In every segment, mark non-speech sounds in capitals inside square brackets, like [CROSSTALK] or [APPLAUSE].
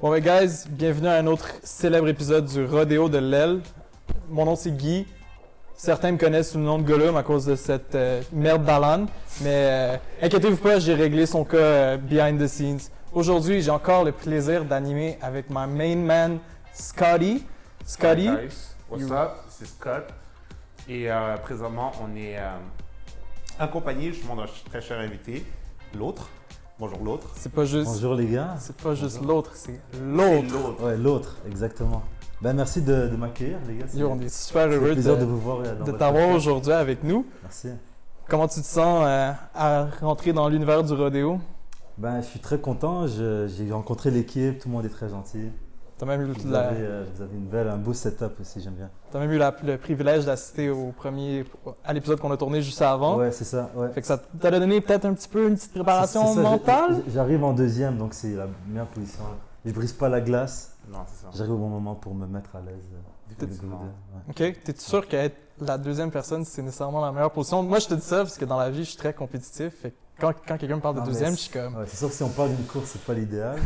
Bon, ben, guys, bienvenue à un autre célèbre épisode du Rodéo de l'aile. Mon nom, c'est Guy. Certains me connaissent sous le nom de Gollum à cause de cette euh, merde d'Alan. Mais euh, inquiétez-vous pas, j'ai réglé son cas euh, behind the scenes. Aujourd'hui, j'ai encore le plaisir d'animer avec ma main man, Scotty. Scotty, Hi guys, what's You- up? C'est Scott. Et euh, présentement, on est euh, accompagné justement d'un très cher invité, l'autre. Bonjour l'autre. c'est pas juste, Bonjour les gars. c'est pas juste Bonjour. l'autre, c'est l'autre. l'autre. Ouais, l'autre, exactement. Ben, merci de, de m'accueillir les gars. C'est Yo, on est super c'est heureux plaisir de, de, vous voir. euh, de t'avoir podcast. aujourd'hui avec nous. Merci. Comment tu te sens euh, à rentrer dans l'univers du rodéo? Ben, je suis très content. Je- J'ai rencontré l'équipe. Tout le monde est très gentil. T'as même eu, Vous, la- avez, euh, vous avez une belle, un beau setup aussi. J'aime bien. t'as même eu la- le privilège d'assister au premier, à l'épisode qu'on a tourné juste avant. Ouais, c'est ça. Ouais. Fait que ça t'a donné peut-être un petit peu une petite préparation C'est- c'est ça, mentale? J'arrive en deuxième, donc c'est la meilleure position. Je brise pas la glace. Non, c'est ça. J'arrive au bon moment pour me mettre à l'aise. euh, ouais. Ok, t'es sûr qu'être la deuxième personne, c'est nécessairement la meilleure position? Moi, je te dis ça parce que dans la vie, je suis très compétitif. Fait que quand, quand quelqu'un me parle de Non, deuxième, je suis comme. Ouais, c'est sûr que si on parle d'une course, c'est pas l'idéal.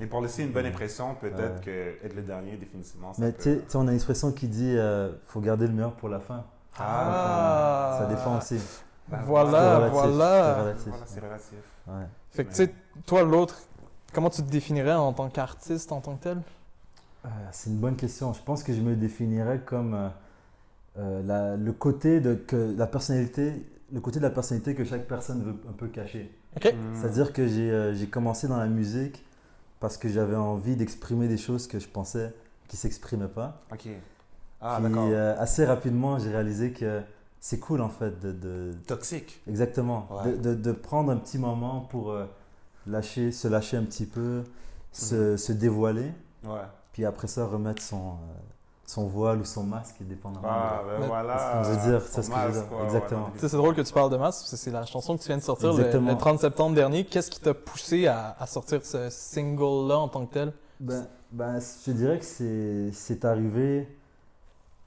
Et pour laisser une bonne impression, peut-être Ouais. que être le dernier, définitivement, ça Mais tu sais- on a une expression qui dit euh, faut garder le meilleur pour la fin. Ah. Ça dépend aussi. Ben, Voilà, voilà. c'est relatif. Voilà, c'est relatif. Ouais. Fait que tu sais, toi, l'autre, comment tu te définirais en tant qu'artiste, en tant que tel? Euh, c'est une bonne question. Je pense que je me définirais comme euh, euh, la- le côté de que la personnalité, le côté de la personnalité que chaque personne veut un peu cacher. Ok. Hmm. C'est-à-dire que j'ai euh, j'ai commencé dans la musique parce que j'avais envie d'exprimer des choses que je pensais qui s'exprimaient pas. Ok. Ah, d'accord. euh, assez rapidement, j'ai réalisé que c'est cool en fait de, de- Toxique. exactement Ouais. de, de- de prendre un petit moment pour euh, lâcher, se lâcher un petit peu, se, se dévoiler. Ouais. Puis après ça, remettre son, euh, son voile ou son masque, dépendamment. Ah, de- ben Mais- voilà. c'est ce qu'on veut dire, c'est ce que je veux Masque, dire. Exactement. ouais, Tu sais, c'est drôle que tu parles de Masse, parce que c'est la chanson que tu viens de sortir le, le 30 septembre dernier. Qu'est-ce qui t'a poussé à, à sortir ce single-là en tant que tel? Ben, ben, je dirais que c'est c'est arrivé.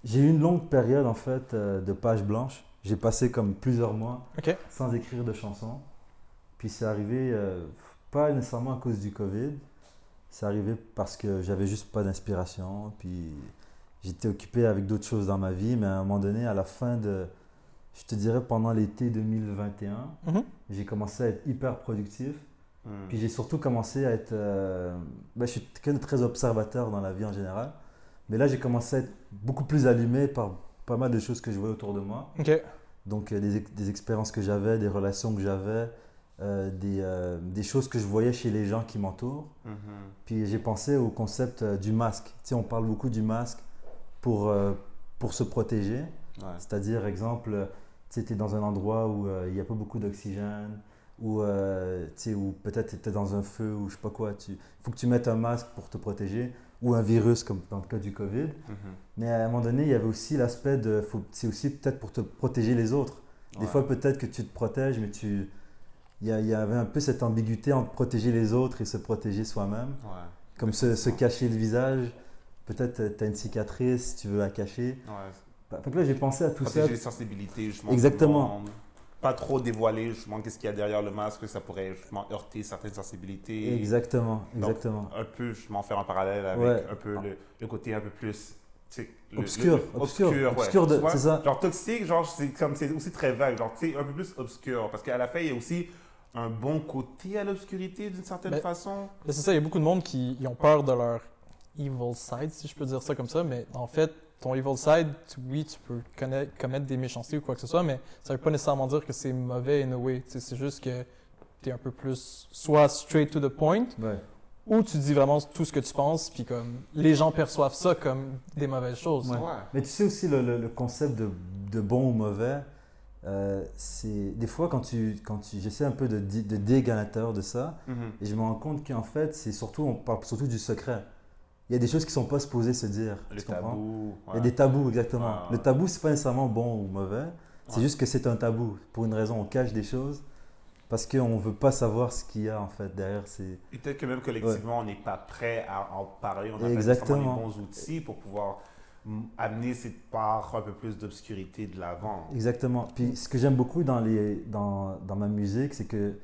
J'ai eu une longue période en fait euh, de page blanche. J'ai passé comme plusieurs mois sans écrire de chansons. Puis c'est arrivé euh, pas nécessairement à cause du Covid. C'est arrivé parce que j'avais juste pas d'inspiration. Puis j'étais occupé avec d'autres choses dans ma vie. Mais à un moment donné, à la fin de, je te dirais pendant l'été 2021, Mhm. j'ai commencé à être hyper productif. Hmm. Puis j'ai surtout commencé à être. euh, ben, je suis quelqu'un de très observateur dans la vie en général. Mais là, j'ai commencé à être beaucoup plus allumé par pas mal de choses que je voyais autour de moi. Donc, euh, des, des expériences que j'avais, des relations que j'avais, euh, des, euh, des choses que je voyais chez les gens qui m'entourent. Mhm. Puis j'ai pensé au concept euh, du masque. Tu sais, on parle beaucoup du masque pour, euh, pour se protéger. Ouais. C'est-à-dire, exemple, euh, tu es dans un endroit où euh, il n'y a pas beaucoup d'oxygène, ou, euh, ou peut-être tu es dans un feu, ou je sais pas quoi. Il faut que tu mettes un masque pour te protéger, ou un virus, comme dans le cas du Covid. Mhm. Mais à un moment donné, il y avait aussi l'aspect de. C'est aussi peut-être pour te protéger les autres. Des Ouais. fois, peut-être que tu te protèges, mais tu. Il y, y avait un peu cette ambiguïté entre protéger les autres et se protéger soi-même. Ouais. Comme se, se cacher le visage. Peut-être tu as une cicatrice, tu veux la cacher. Ouais. Fait que là, j'ai pensé à tout ça. Protéger les sensibilités, justement. Exactement. Pas trop dévoiler, justement, qu'est-ce qu'il y a derrière le masque, ça pourrait justement heurter certaines sensibilités. Exactement, Donc, exactement. Un peu, justement, faire un parallèle avec Ouais. un peu le, le côté un peu plus. tu sais, le- Obscur, le- le- obscur, ouais. obscur de- Tu vois? c'est ça. Genre toxique, genre c'est comme c'est aussi très vague, genre tu sais un peu plus obscur parce qu'à la fin il y a aussi un bon côté à l'obscurité d'une certaine Mais- façon. Mais c'est ça, il y a beaucoup de monde qui ils ont peur de leur evil side, si je peux dire ça comme ça, mais en fait, ton evil side, tu- oui, tu peux connaître- commettre des méchancetés ou quoi que ce soit, mais ça veut pas nécessairement dire que c'est mauvais in a way. C'est juste que tu es un peu plus, soit straight to the point, Ouais. ou tu dis vraiment tout ce que tu penses, puis comme les gens perçoivent ça comme des mauvaises choses. Ouais. Mais tu sais aussi le, le- le concept de, de bon ou mauvais, euh, c'est des fois quand tu, quand tu j'essaie un peu de, de dig à l'intérieur de ça, Mhm. et je me rends compte qu'en fait c'est surtout on parle surtout du secret. Il y a des choses qui sont pas supposées se dire. Le tu comprends? tabou. Il y a des tabous exactement. Ouais, Le tabou c'est pas nécessairement bon ou mauvais, c'est juste que c'est un tabou. Pour une raison, on cache des choses parce qu'on veut pas savoir ce qu'il y a en fait derrière. C'est Et peut-être que même collectivement, on n'est pas prêt à en parler. On n'a pas les bons outils pour pouvoir amener cette part un peu plus d'obscurité de l'avant. Exactement. Puis ce que j'aime beaucoup dans, les, dans, dans ma musique, c'est que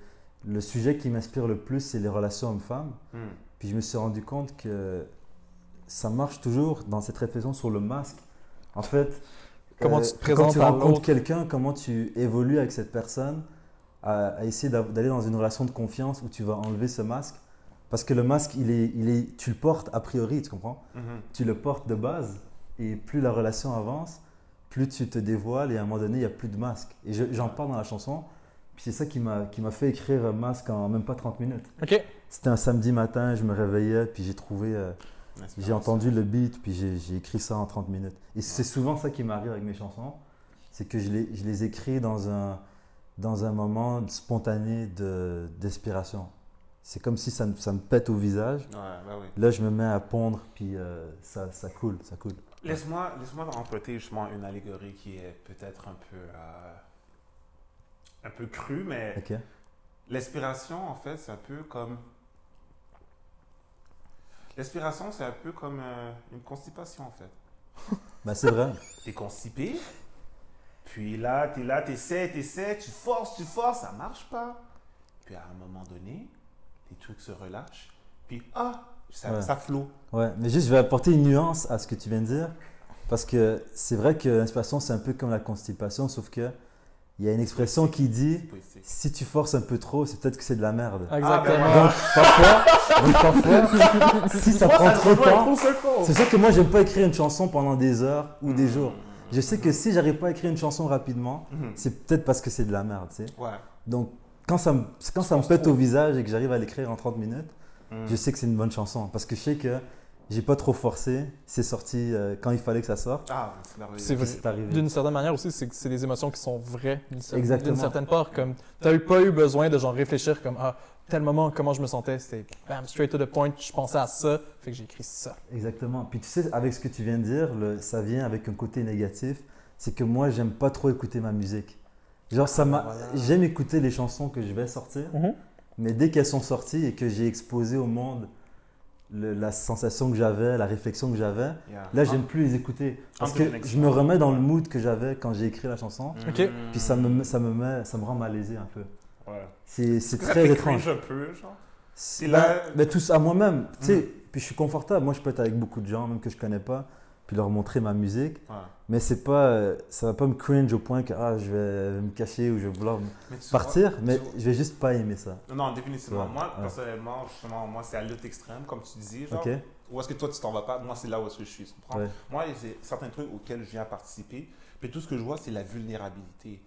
le sujet qui m'inspire le plus, c'est les relations hommes-femmes. Hmm. Puis je me suis rendu compte que ça marche toujours dans cette réflexion sur le masque. En fait, euh, Comment tu te quand présentes tu à rencontres quelqu'un, comment tu évolues avec cette personne à, à essayer d'aller dans une relation de confiance où tu vas enlever ce masque? Parce que le masque, il est, il est, tu le portes a priori, tu comprends? Mhm. Tu le portes de base et plus la relation avance, plus tu te dévoiles et à un moment donné, il n'y a plus de masque. Et je- j'en parle dans la chanson. Puis c'est ça qui m'a fait écrire un masque en même pas 30 minutes. Ok. C'était un samedi matin, je me réveillais, puis j'ai trouvé, euh. J'ai entendu le beat, puis j'ai écrit ça en 30 minutes. Et c'est souvent ça qui m'arrive avec mes chansons, c'est que je les, je les écris dans un, dans un moment spontané de- d'inspiration. C'est comme si ça, me- ça me pète au visage. Ouais, bah oui. Là, je me mets à pondre, puis euh, ça, ça coule, ça coule. Laisse-moi laisse-moi emprunter justement une allégorie qui est peut-être un peu, euh, un peu crue, mais Ok L'inspiration, en fait, c'est un peu comme. L'inspiration, c'est un peu comme euh, une constipation, en fait. [LAUGHS] Ben, c'est vrai. T'es constipé, puis là, t'es là, t'essaies, t'essaies, tu forces, tu forces, ça marche pas. Puis à un moment donné, les trucs se relâchent, puis ah, ça, Ouais. ça flot. Ouais, mais juste, je vais apporter une nuance à ce que tu viens de dire. Parce que c'est vrai que l'inspiration, c'est un peu comme la constipation, sauf que il y a une expression qui dit si tu forces un peu trop, c'est peut-être que c'est de la merde. Exactement. Ah, ben Donc parfois, donc, parfois, si ça prend trop de temps, c'est ça que moi j'aime pas écrire une chanson pendant des heures ou des jours. Je sais que si j'arrive pas à écrire une chanson rapidement, Mhm. c'est peut-être parce que c'est de la merde, tu sais. Ouais. Donc quand ça me, quand ça me pète trop. au visage et que j'arrive à l'écrire en 30 minutes, Mhm. je sais que c'est une bonne chanson parce que je sais que j'ai pas trop forcé, c'est sorti euh, quand il fallait que ça sorte. Ah, c'est arrivé. D'une certaine manière aussi, c'est que c'est des émotions qui sont vraies. Exactement. D'une certaine part, comme t'as eu pas eu besoin de genre réfléchir comme ah tel moment comment je me sentais, c'était bam straight to the point, je pensais à ça, fait que j'ai écrit ça. Exactement. Puis tu sais, avec ce que tu viens de dire, le- ça vient avec un côté négatif. C'est que moi, j'aime pas trop écouter ma musique. Genre, ça m'a. Voilà. J'aime écouter les chansons que je vais sortir, mais dès qu'elles sont sorties et que j'ai exposé au monde le- la sensation que j'avais, la réflexion que j'avais, Yeah. là, j'aime plus les écouter. Parce que je me remets dans le mood que j'avais quand j'ai écrit la chanson. Mhm. Puis ça me, ça me met, ça me rend malaisé un peu. Ouais. C'est très fait étrange. un peu, genre. C'est là- là, mais tout ça à moi-même. Tu sais, Mhm. puis je suis confortable. Moi, je peux être avec beaucoup de gens, même que je connais pas, puis leur montrer ma musique. Ouais. Mais c'est pas, euh, ça va pas me cringe au point que ah, je vais me cacher ou je vais vouloir Mais partir. vois- mais je vais juste pas aimer ça. Non, définitivement. Ouais, moi, ouais. personnellement, justement, moi, c'est à l'autre extrême, comme tu dis. Genre, Ok. Où est-ce que toi, tu t'en vas pas? Moi, c'est là où est-ce que je suis. tu comprends? Ouais. Moi, c'est certains trucs auxquels je viens participer. Puis tout ce que je vois, c'est la vulnérabilité.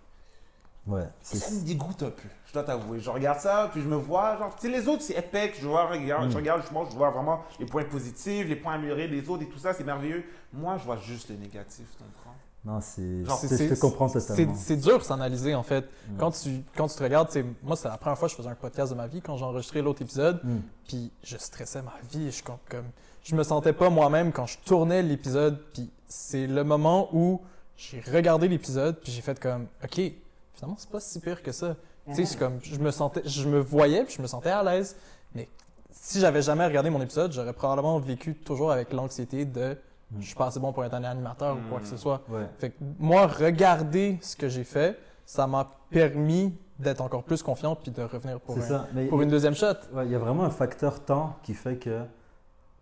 Ouais. Ça me dégoûte un peu, je dois t'avouer. Je regarde ça, puis je me vois, genre, tu sais, les autres, c'est épais. Je vois, regarde, Mm. je regarde, justement, je vois vraiment les points positifs, les points améliorés des autres et tout ça, c'est merveilleux. Moi, je vois juste le négatif, tu comprends? Non, c'est. Je te comprends C'est totalement. c'est dur s'analyser en fait. Mm. Quand tu quand tu te regardes, moi c'est la première fois que je faisais un podcast de ma vie quand j'ai enregistré l'autre épisode, Mm. puis je stressais ma vie, je com- comme je me sentais pas moi-même quand je tournais l'épisode, puis c'est le moment où j'ai regardé l'épisode puis j'ai fait comme OK, finalement c'est pas si pire que ça. Tu sais, c'est comme je me sentais je me voyais puis je me sentais à l'aise, mais si j'avais jamais regardé mon épisode, j'aurais probablement vécu toujours avec l'anxiété de Mm. je suis pas assez bon pour être un animateur ou quoi que Mm. ce soit. Ouais. Fait que moi, regarder ce que j'ai fait, ça m'a permis d'être encore plus confiant puis de revenir pour, C'est un- ça. Mais pour une deuxième shot. ouais, il y a vraiment un facteur temps qui fait que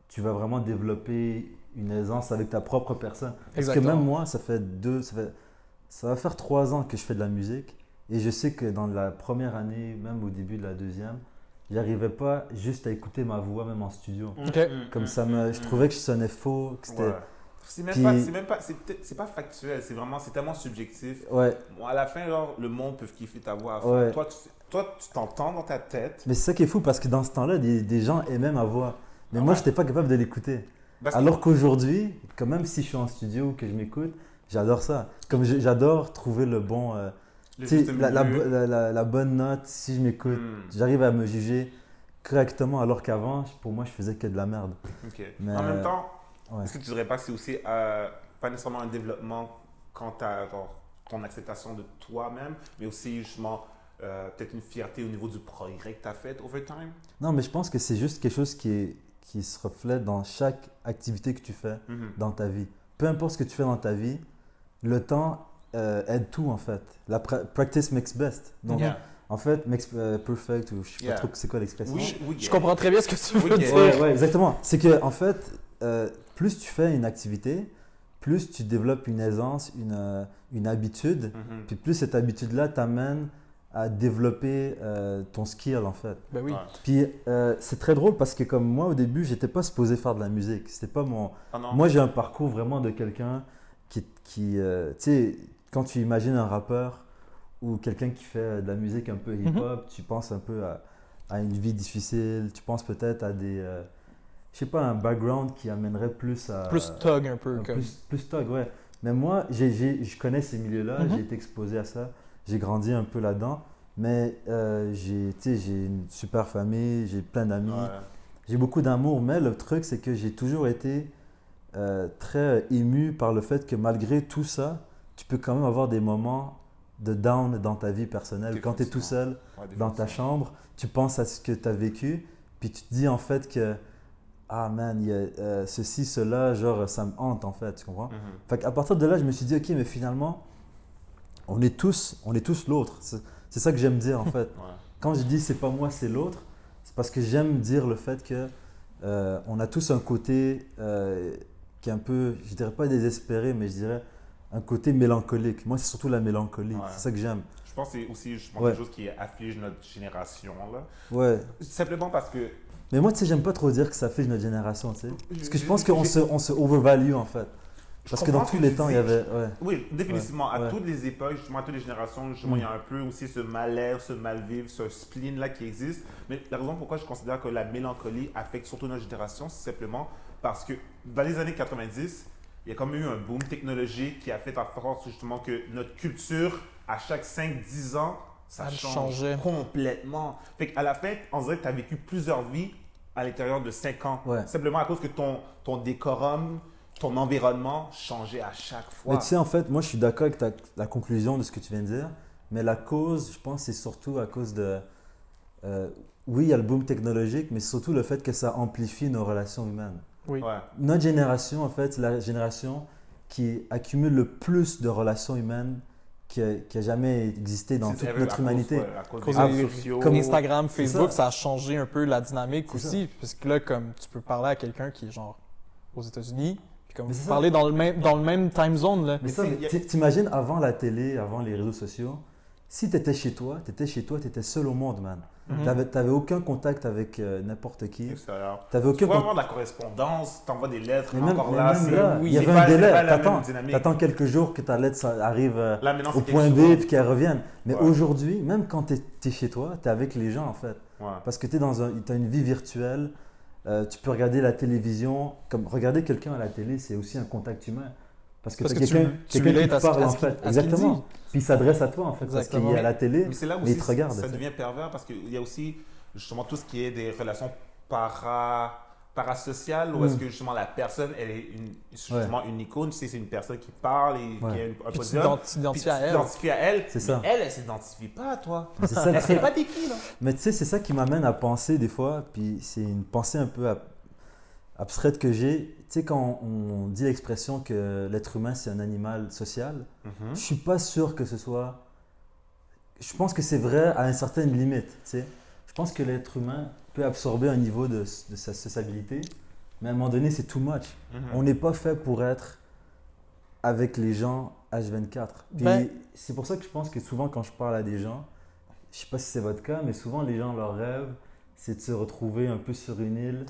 tu vas vraiment développer une aisance avec ta propre personne. Parce Exactement. que même moi, ça fait deux, ça, fait- ça va faire trois ans que je fais de la musique. Et je sais que dans la première année, même au début de la deuxième, j'arrivais pas juste à écouter ma voix, même en studio. Ok. Comme ça, me, je trouvais que je sonnais faux. Que c'était... Ouais. C'est même Puis- pas, c'est même pas, c'est peut-être- c'est pas factuel, c'est vraiment, c'est tellement subjectif. Ouais, à la fin, genre, le monde peut kiffer ta voix. Ouais. Toi, tu, toi, tu t'entends dans ta tête. mais c'est ça qui est fou parce que dans ce temps-là, des, des gens aimaient ma voix. Mais Ah moi, ouais. je n'étais pas capable de l'écouter. Alors qu'aujourd'hui, quand même si je suis en studio ou que je m'écoute, j'adore ça. Comme j'adore trouver le bon, euh, la, la, la- bonne note. Si je m'écoute, Hmm, j'arrive à me juger correctement. Alors qu'avant, pour moi, je faisais que de la merde. Mais- En même temps, Ouais. est-ce que tu dirais pas que c'est aussi euh, pas nécessairement un développement quant à genre, ton acceptation de toi-même, mais aussi justement euh, peut-être une fierté au niveau du progrès que tu as fait over time? Non, mais je pense que c'est juste quelque chose qui, est, qui se reflète dans chaque activité que tu fais Mhm. dans ta vie. Peu importe ce que tu fais dans ta vie, le temps euh, aide tout en fait. La pra- practice makes best. Donc, Yeah. En fait, makes euh, perfect, ou je sais Yeah. pas trop c'est quoi l'expression. Oui, oui. Je comprends très bien ce que tu veux Oui, dire. Ouais, ouais, exactement. C'est que, en fait, euh, plus tu fais une activité, plus tu développes une aisance, une, une habitude, Mhm. puis plus cette habitude-là t'amène à développer euh, ton skill, en fait. Ben oui. Ouais. Puis euh, c'est très drôle parce que comme moi au début, j'étais pas supposé faire de la musique. C'était pas mon. Ah. Moi j'ai un parcours vraiment de quelqu'un qui, qui euh, tu sais, quand tu imagines un rappeur ou quelqu'un qui fait de la musique un peu hip-hop, tu penses un peu à, à une vie difficile. Tu penses peut-être à des, euh, je sais pas, un background qui amènerait plus à Plus tug un peu. un Comme... plus, plus thug, ouais. Mais moi, j'ai- j'ai- je connais ces milieux-là, Mhm. j'ai été exposé à ça, j'ai grandi un peu là-dedans. Mais euh, j'ai tu sais, j'ai une super famille, j'ai plein d'amis, Ouais. j'ai beaucoup d'amour. Mais le truc, c'est que j'ai toujours été euh, très ému par le fait que malgré tout ça, tu peux quand même avoir des moments de down dans ta vie personnelle. Quand tu es tout seul Ouais, dans ta chambre, tu penses à ce que tu as vécu, puis tu te dis en fait que, ah man, il y a euh, ceci, cela, genre ça me hante en fait, tu comprends? Mhm. Fait qu'à partir de là, je me suis dit, ok, mais finalement, on est tous, on est tous l'autre. C'est c'est ça que j'aime dire en [LAUGHS] fait. Ouais. Quand je dis c'est pas moi, c'est l'autre, c'est parce que j'aime dire le fait que euh, on a tous un côté euh, qui est un peu, je dirais pas désespéré, mais je dirais un côté mélancolique. Moi, c'est surtout la mélancolie. Ouais. C'est ça que j'aime. Je pense que c'est aussi justement Ouais. quelque chose qui afflige notre génération. Là. Ouais. Simplement parce que Mais moi, tu sais, j'aime pas trop dire que ça fait notre génération, tu sais. Parce que je pense qu'on se, on se overvalue en fait. Parce que dans tous les temps, il y avait. Ouais. Oui, définitivement. À toutes les époques, justement, à toutes les générations, justement, Mm. il y a un peu aussi ce mal-être, ce mal-vivre, ce spleen-là qui existe. Mais la raison pourquoi je considère que la mélancolie affecte surtout notre génération, c'est simplement parce que dans les années 90, il y a comme eu un boom technologique qui a fait en sorte justement que notre culture, à chaque 5-10 ans, ça Elle change changeait. complètement. Fait qu'à la fin, on dirait que tu as vécu plusieurs vies à l'intérieur de 5 ans. Ouais. Simplement à cause que ton, ton décorum, ton environnement changeait à chaque fois. Mais tu sais, en fait, moi, je suis d'accord avec ta- la conclusion de ce que tu viens de dire. Mais la cause, je pense, c'est surtout à cause de. euh, oui, il y a le boom technologique, mais surtout le fait que ça amplifie nos relations humaines. Oui. Ouais. Notre génération, en fait, c'est la génération qui accumule le plus de relations humaines qui a, qui a jamais existé dans toute vrai, notre à cause, humanité. ouais, à cause Cause des des- réseaux sociaux. comme Instagram, Facebook, ça. ça. a changé un peu la dynamique aussi. Parce que là, comme tu peux parler à quelqu'un qui est genre aux États-Unis, puis comme vous ça. parler dans le même, dans le même time zone. Là. Mais Mais ça, t'imagines avant la télé, avant les réseaux sociaux, si tu étais chez toi, tu étais chez toi, tu étais seul au monde, man. Mhm. T'avais T'avais aucun contact avec euh, n'importe qui. extérieur. T'avais Tu aucun peux contact. avoir de la correspondance, t'envoies des lettres, Mais même, encore mais là, même c'est là, oui, il y avait un délai. dynamique. t'attends quelques jours que ta lettre ça arrive euh, Là, au point B puis qu'elle revienne. Mais Ouais. aujourd'hui, même quand tu es, chez toi, tu es avec les gens en fait. Ouais. Parce que tu as une vie virtuelle, euh, tu peux regarder la télévision. Comme regarder quelqu'un à la télé, c'est aussi un contact humain. Parce que Parce tu que as quelqu'un tu- tu quelqu'un qui te parle en fait. Exactement. Puis il s'adresse à toi en fait. Parce qu'il est à la télé, Mais c'est là aussi il te regarde. ça tu devient pervers parce qu'il y a aussi justement tout ce qui est des relations para, parasociales où Mm. est-ce que justement la personne elle est une, justement une icône, tu sais, c'est une personne qui parle et Ouais. qui a un Puis tu podium. Puis t'identifies tu à elle. t'identifies à elle. C'est mais ça. Elle, elle s'identifie pas à toi. C'est ça le Elle sait pas t'es qui, là. Mais tu sais, c'est ça qui m'amène à penser des fois, puis c'est une pensée un peu ab- abstraite que j'ai. Tu sais, quand on dit l'expression que l'être humain c'est un animal social, Mhm. je suis pas sûr que ce soit. Je pense que c'est vrai à une certaine limite. Tu sais. Je pense que l'être humain peut absorber un niveau de, de sa sociabilité, mais à un moment donné, c'est too much. Mhm. On n'est pas fait pour être avec les gens H24. Puis Ben- c'est pour ça que je pense que souvent quand je parle à des gens, je sais pas si c'est votre cas, mais souvent les gens, leur rêve, c'est de se retrouver un peu sur une île,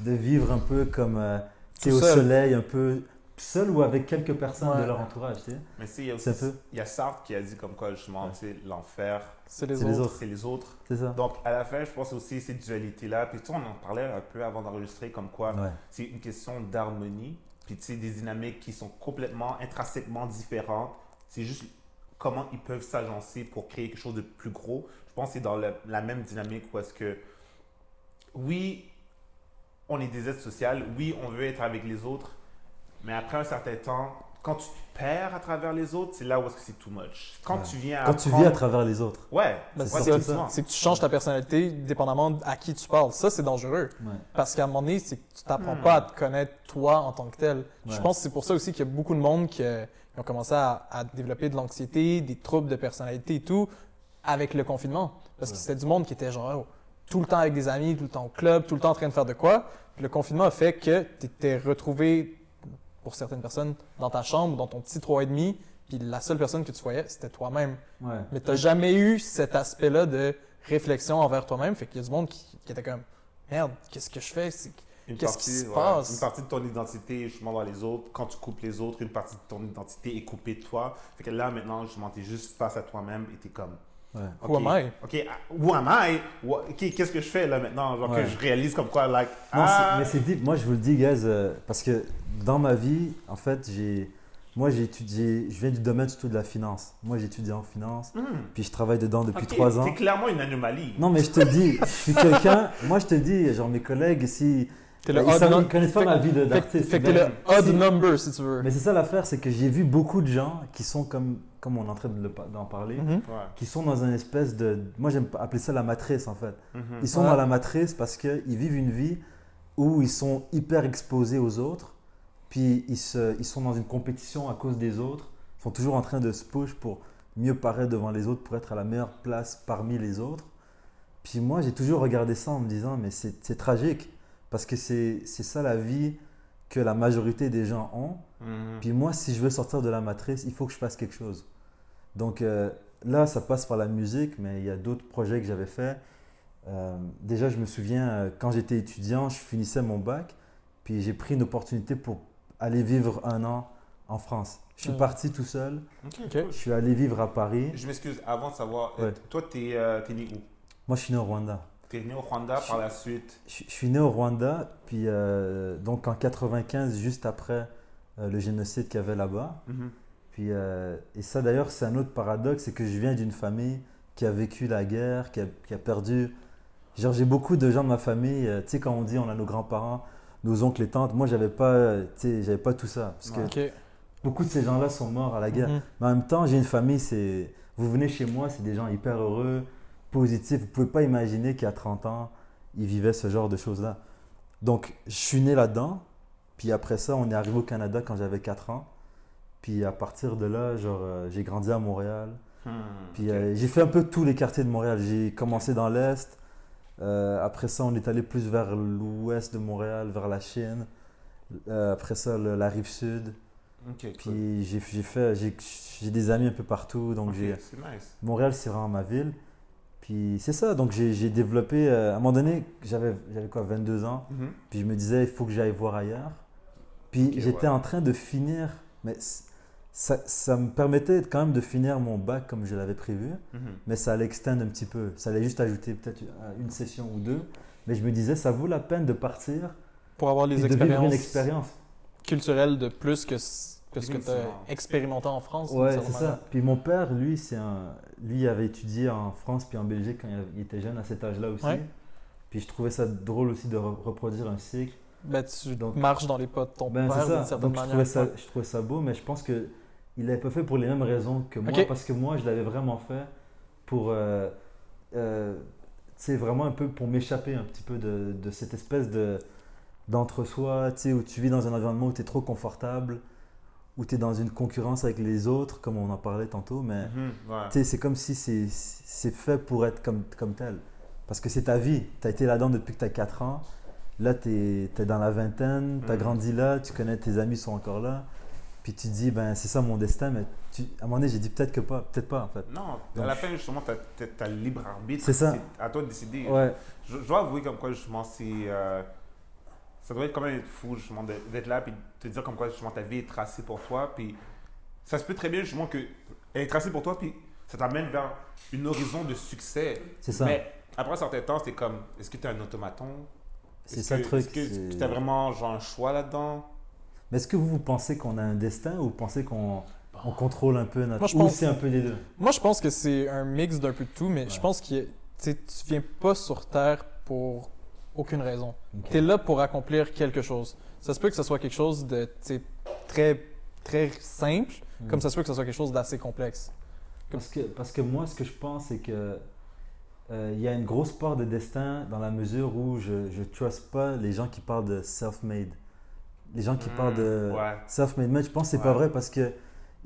de vivre un peu comme euh, Tout au seul. soleil, un peu seul ou avec quelques personnes Ouais. de leur entourage. Tu sais? Mais tu sais, il y a C'est aussi il y a Sartre qui a dit comme quoi justement, Ouais. tu sais, l'enfer, C'est les C'est autres. les autres. c'est les autres. C'est ça. Donc, à la fin, je pense aussi cette dualité-là. Puis, tu sais, on en parlait un peu avant d'enregistrer, comme quoi Ouais. c'est une question d'harmonie. Puis, tu sais, des dynamiques qui sont complètement, intrinsèquement différentes. C'est juste comment ils peuvent s'agencer pour créer quelque chose de plus gros. Je pense que c'est dans le- la même dynamique où est-ce que, oui, on est des êtres sociaux. Oui, on veut être avec les autres. Mais après un certain temps, quand tu te perds à travers les autres, c'est là où est-ce que c'est too much. Quand Ouais. tu viens à Quand tu vis à travers les autres. Ouais, Ben, ouais, c'est ça, c'est que tu changes ta personnalité dépendamment à qui tu parles. Ça, c'est dangereux. Ouais. Parce qu'à un moment donné, c'est que tu t'apprends Hmm. pas à te connaître toi en tant que tel. Je pense que c'est pour ça aussi qu'il y a beaucoup de monde qui, euh, qui ont commencé à, à développer de l'anxiété, des troubles de personnalité et tout, avec le confinement. Parce que c'était du monde qui était genre oh, tout le temps avec des amis, tout le temps au club, tout le temps en train de faire de quoi. Puis le confinement a fait que tu étais retrouvé, pour certaines personnes, dans ta chambre, dans ton petit 3,5, puis la seule personne que tu voyais, c'était toi-même. Ouais. Mais tu n'as jamais eu cet aspect-là de réflexion envers toi-même. Fait qu'il y a du monde qui, qui était comme Merde, qu'est-ce que je fais? Qu'est-ce qui se ouais, passe? Une partie de ton identité, justement, dans les autres. Quand tu coupes les autres, une partie de ton identité est coupée de toi. Fait que là, maintenant, justement, t'es juste face à toi-même et t'es comme. Ouais. Who am I? OK, ah, who am I? Qu'est-ce que je fais là maintenant? Genre Ouais. que je réalise comme quoi, like. Non, ah, c'est- mais c'est deep. Moi, je vous le dis, guys, euh, parce que dans ma vie, en fait, j'ai, moi, j'ai étudié, je viens du domaine surtout de la finance. Moi, j'ai étudié en finance, hmm, puis je travaille dedans depuis trois ans. T'es clairement une anomalie. Non, mais je te dis, je suis [LAUGHS] quelqu'un. Moi, je te dis, genre mes collègues T'es le ils, odd ils connaissent pas ma vie de- Fait, d'artiste. fait que t'es Ben, le odd si- number, si tu veux. Mais c'est ça l'affaire, c'est que j'ai vu beaucoup de gens qui sont comme, comme on est en train de d'en parler, Mhm. Ouais. qui sont dans une espèce de, moi j'aime appeler ça la matrice en fait. Mhm. Ils sont Ouais. dans la matrice parce qu'ils vivent une vie où ils sont hyper exposés aux autres, puis ils, se, ils sont dans une compétition à cause des autres, ils sont toujours en train de se push pour mieux paraître devant les autres, pour être à la meilleure place parmi les autres. Puis moi, j'ai toujours regardé ça en me disant, mais c'est c'est tragique, parce que c'est c'est ça la vie que la majorité des gens ont. Mhm. Puis moi, si je veux sortir de la matrice, il faut que je fasse quelque chose. Donc euh, là, ça passe par la musique, mais il y a d'autres projets que j'avais faits. Euh, déjà, je me souviens, euh, quand j'étais étudiant, je finissais mon bac, puis j'ai pris une opportunité pour aller vivre un an en France. Je suis Mm. parti tout seul, OK, Ok. cool. je suis allé vivre à Paris. Je m'excuse, avant de savoir, euh, Ouais. toi, t'es euh, t'es né où? Moi, je suis né au Rwanda. T'es né au Rwanda par la suite. Je, je suis né au Rwanda, puis euh, donc en 95, juste après euh, le génocide qu'il y avait là-bas. Mhm. Puis, euh, et ça d'ailleurs, c'est un autre paradoxe, c'est que je viens d'une famille qui a vécu la guerre, qui a, qui a perdu. Genre, j'ai beaucoup de gens de ma famille, euh, tu sais, quand on dit on a nos grands-parents, nos oncles et tantes, moi, j'avais pas, euh, j'avais pas tout ça. Parce que beaucoup de ces gens-là sont morts à la guerre. Mhm. Mais en même temps, j'ai une famille, c'est. Vous venez chez moi, c'est des gens hyper heureux, positifs. Vous pouvez pas imaginer qu'il y a 30 ans, ils vivaient ce genre de choses-là. Donc, je suis né là-dedans. Puis après ça, on est arrivé au Canada quand j'avais 4 ans. Puis à partir de là, genre, euh, j'ai grandi à Montréal. Hmm, Puis euh, j'ai fait un peu tous les quartiers de Montréal. J'ai commencé dans l'Est. Euh, après ça, on est allé plus vers l'ouest de Montréal, vers la Chine. Après ça, le- la rive sud. Ok, cool. Puis j'ai j'ai fait, j'ai des amis un peu partout, donc Ok, j'ai C'est nice. Montréal c'est vraiment ma ville. Puis c'est ça, donc j'ai développé. euh, à un moment donné, j'avais quoi, 22 ans. Mhm. Puis je me disais, il faut que j'aille voir ailleurs. Puis j'étais ouais. en train de finir, mais ça, ça me permettait quand même de finir mon bac comme je l'avais prévu, Mhm. mais ça allait extendre un petit peu. Ça allait juste ajouter peut-être une session ou deux. Mais je me disais, ça vaut la peine de partir Pour avoir les et de vivre expériences une expérience. culturelles de plus que, ce- que ce que tu as expérimenté en France. Ouais, c'est ça. Puis mon père, lui, c'est un, lui il avait étudié en France puis en Belgique quand il était jeune, à cet âge-là aussi. Ouais. Puis je trouvais ça drôle aussi de re- reproduire un cycle. Ben, tu Donc- marches dans les pas de ton Ben, père d'une certaine Donc je manière. trouvais ça, je trouvais ça beau, mais je pense que il l'avait pas fait pour les mêmes raisons que moi, parce que moi, je l'avais vraiment fait pour, euh, euh, vraiment un peu pour m'échapper un petit peu de, de cette espèce de d'entre-soi, tu sais, où tu vis dans un environnement où tu es trop confortable, où tu es dans une concurrence avec les autres, comme on en parlait tantôt, mais Mhm, ouais. tu sais, c'est comme si c'est- c'est fait pour être comme, comme tel. Parce que c'est ta vie. Tu as été là-dedans depuis que tu as 4 ans. Là, tu es, dans la vingtaine, tu as Mhm. grandi là, tu connais tes amis sont encore là. Puis tu dis, ben c'est ça mon destin. Mais tu- à un moment donné, j'ai dit peut-être que pas, peut-être pas en fait. Non, à la fin, justement, tu as, le libre arbitre. C'est ça. à toi de décider. Ouais, Je, je dois avouer comme quoi, justement, c'est. euh, ça doit être quand même fou, justement, d'être là de te dire comme quoi, justement, ta vie est tracée pour toi. Puis ça se peut très bien, justement, que elle est tracée pour toi, puis ça t'amène vers une horizon de succès. c'est ça. Mais après un certain temps, c'est comme, est-ce que tu es un automaton? C'est Est-ce ça que- le truc. Est-ce que tu as vraiment genre, un choix là-dedans? Mais est-ce que vous, vous pensez qu'on a un destin ou vous pensez qu'on on contrôle un peu notre. Moi, je ou pense- c'est un peu des deux? Moi, je pense que c'est un mix d'un peu de tout, mais Ouais. je pense que tu tu viens pas sur Terre pour aucune raison. Ok. Tu es là pour accomplir quelque chose. Ça se peut que ce soit quelque chose de très, très simple, Mm. comme ça se peut que ce soit quelque chose d'assez complexe. Parce que, parce que moi, ce que je pense, c'est que euh, il y a une grosse part de destin dans la mesure où je ne trust pas les gens qui parlent de self-made. Les gens qui Hmm, parlent de ouais. self-made man, je pense que c'est pas Ouais. vrai parce que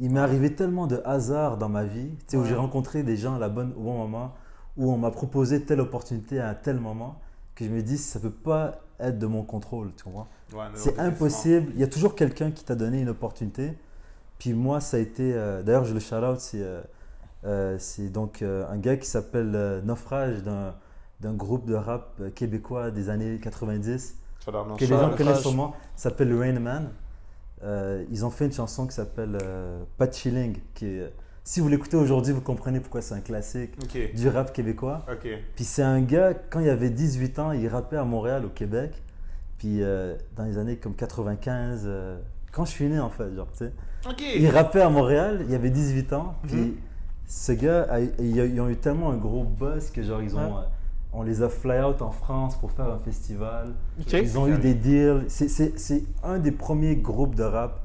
il m'est arrivé tellement de hasard dans ma vie, tu sais, où j'ai rencontré des gens à la bonne, au bon moment, où on m'a proposé telle opportunité à un tel moment, que je me dis, ça peut pas être de mon contrôle, tu non, C'est impossible. Il y a toujours quelqu'un qui t'a donné une opportunité. Puis moi, ça a été. euh, D'ailleurs, je le shout out, c'est euh, euh, donc un gars qui s'appelle Naufrage d'un groupe de rap québécois des années 90 Shout-out, non, que les gens connaissent sûrement. Ça s'appelle le Rain Man. Euh, ils ont fait une chanson qui s'appelle euh, Pas de Chilling. Qui est- si vous l'écoutez aujourd'hui, vous comprenez pourquoi c'est un classique du rap québécois. Puis c'est un gars, quand il avait 18 ans, il rappait à Montréal, au Québec. Puis euh, dans les années comme 95, euh, quand je suis né en fait, genre, tu sais. Il rappait à Montréal, il avait 18 ans. Puis Mhm. ce gars, a- ils, ils ont eu tellement un gros buzz que genre, ils ont, Ouais. On les a fly out en France pour faire un festival. Ils ont eu des deals. C'est- un des premiers groupes de rap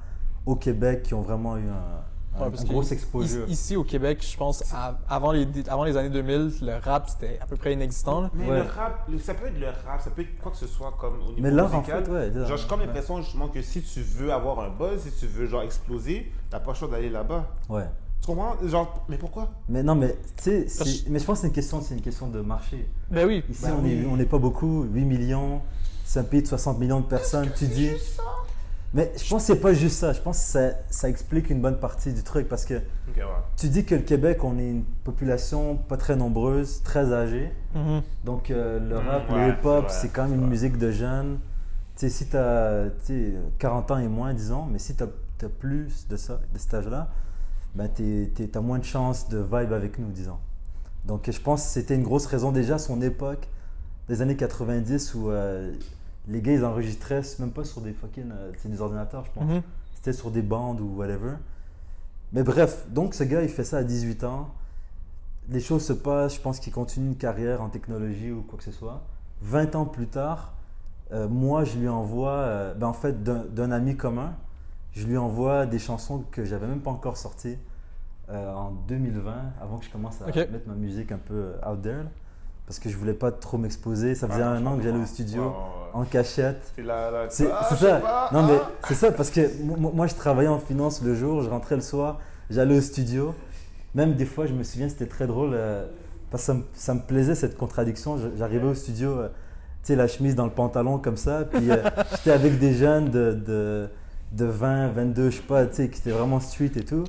au Québec qui ont vraiment eu un, un, Ouais, un gros exposure. Ici au Québec, je pense, à- avant, les, avant les années 2000, le rap c'était à peu près inexistant. là. Mais Ouais. le rap, ça peut être le rap, ça peut être quoi que ce soit comme au niveau Mais là, en musical. fait, ouais. ça. Genre, j'ai comme l'impression justement que si tu veux avoir un buzz, si tu veux genre exploser, t'as pas le choix d'aller là-bas. Ouais. Tu comprends? Genre, mais pourquoi? Mais non, mais tu sais, mais je pense que c'est une question, c'est une question de marché. Ben oui. Ici, Ben on oui. est- on n'est pas beaucoup, 8 millions, c'est un pays de 60 millions de personnes, tu dis. Mais je pense que c'est pas juste ça. Je pense que ça, ça explique une bonne partie du truc parce que ouais. tu dis que le Québec, on est une population pas très nombreuse, très âgée. Mhm. Donc euh, le Mm, rap, ouais, le hip-hop, c'est quand même une vrai. musique de jeunes. Tu sais, si tu as 40 ans et moins, disons, mais si tu as, plus de, ça, de cet âge-là, ben tu as moins de chances de vibe avec nous, disons. Donc je pense que c'était une grosse raison déjà, son époque, des années 90, où euh, les gars, ils enregistraient même pas sur des fucking euh, des ordinateurs, je pense. Mhm. C'était sur des bandes ou whatever. Mais bref, donc ce gars, il fait ça à 18 ans. Les choses se passent, je pense qu'il continue une carrière en technologie ou quoi que ce soit. 20 ans plus tard, euh, moi, je lui envoie, euh, ben, en fait, d'un ami commun, je lui envoie des chansons que j'avais même pas encore sorties euh, en 2020, avant que je commence à mettre ma musique un peu euh, out there. Parce que je voulais pas trop m'exposer. Ça faisait Ouais, un an que j'allais au studio, Ouais, ouais, ouais. en cachette. C'est Ah, ça. pas, Non, mais ah. c'est ça parce que moi, moi, je travaillais en finance le jour, je rentrais le soir, j'allais au studio. Même des fois, je me souviens, c'était très drôle euh, parce que ça me, ça me plaisait cette contradiction. J'arrivais au studio, euh, tu sais, la chemise dans le pantalon comme ça, puis euh, [LAUGHS] j'étais avec des jeunes de, de, de 20, 22, je sais pas, tu sais, qui étaient vraiment street et tout.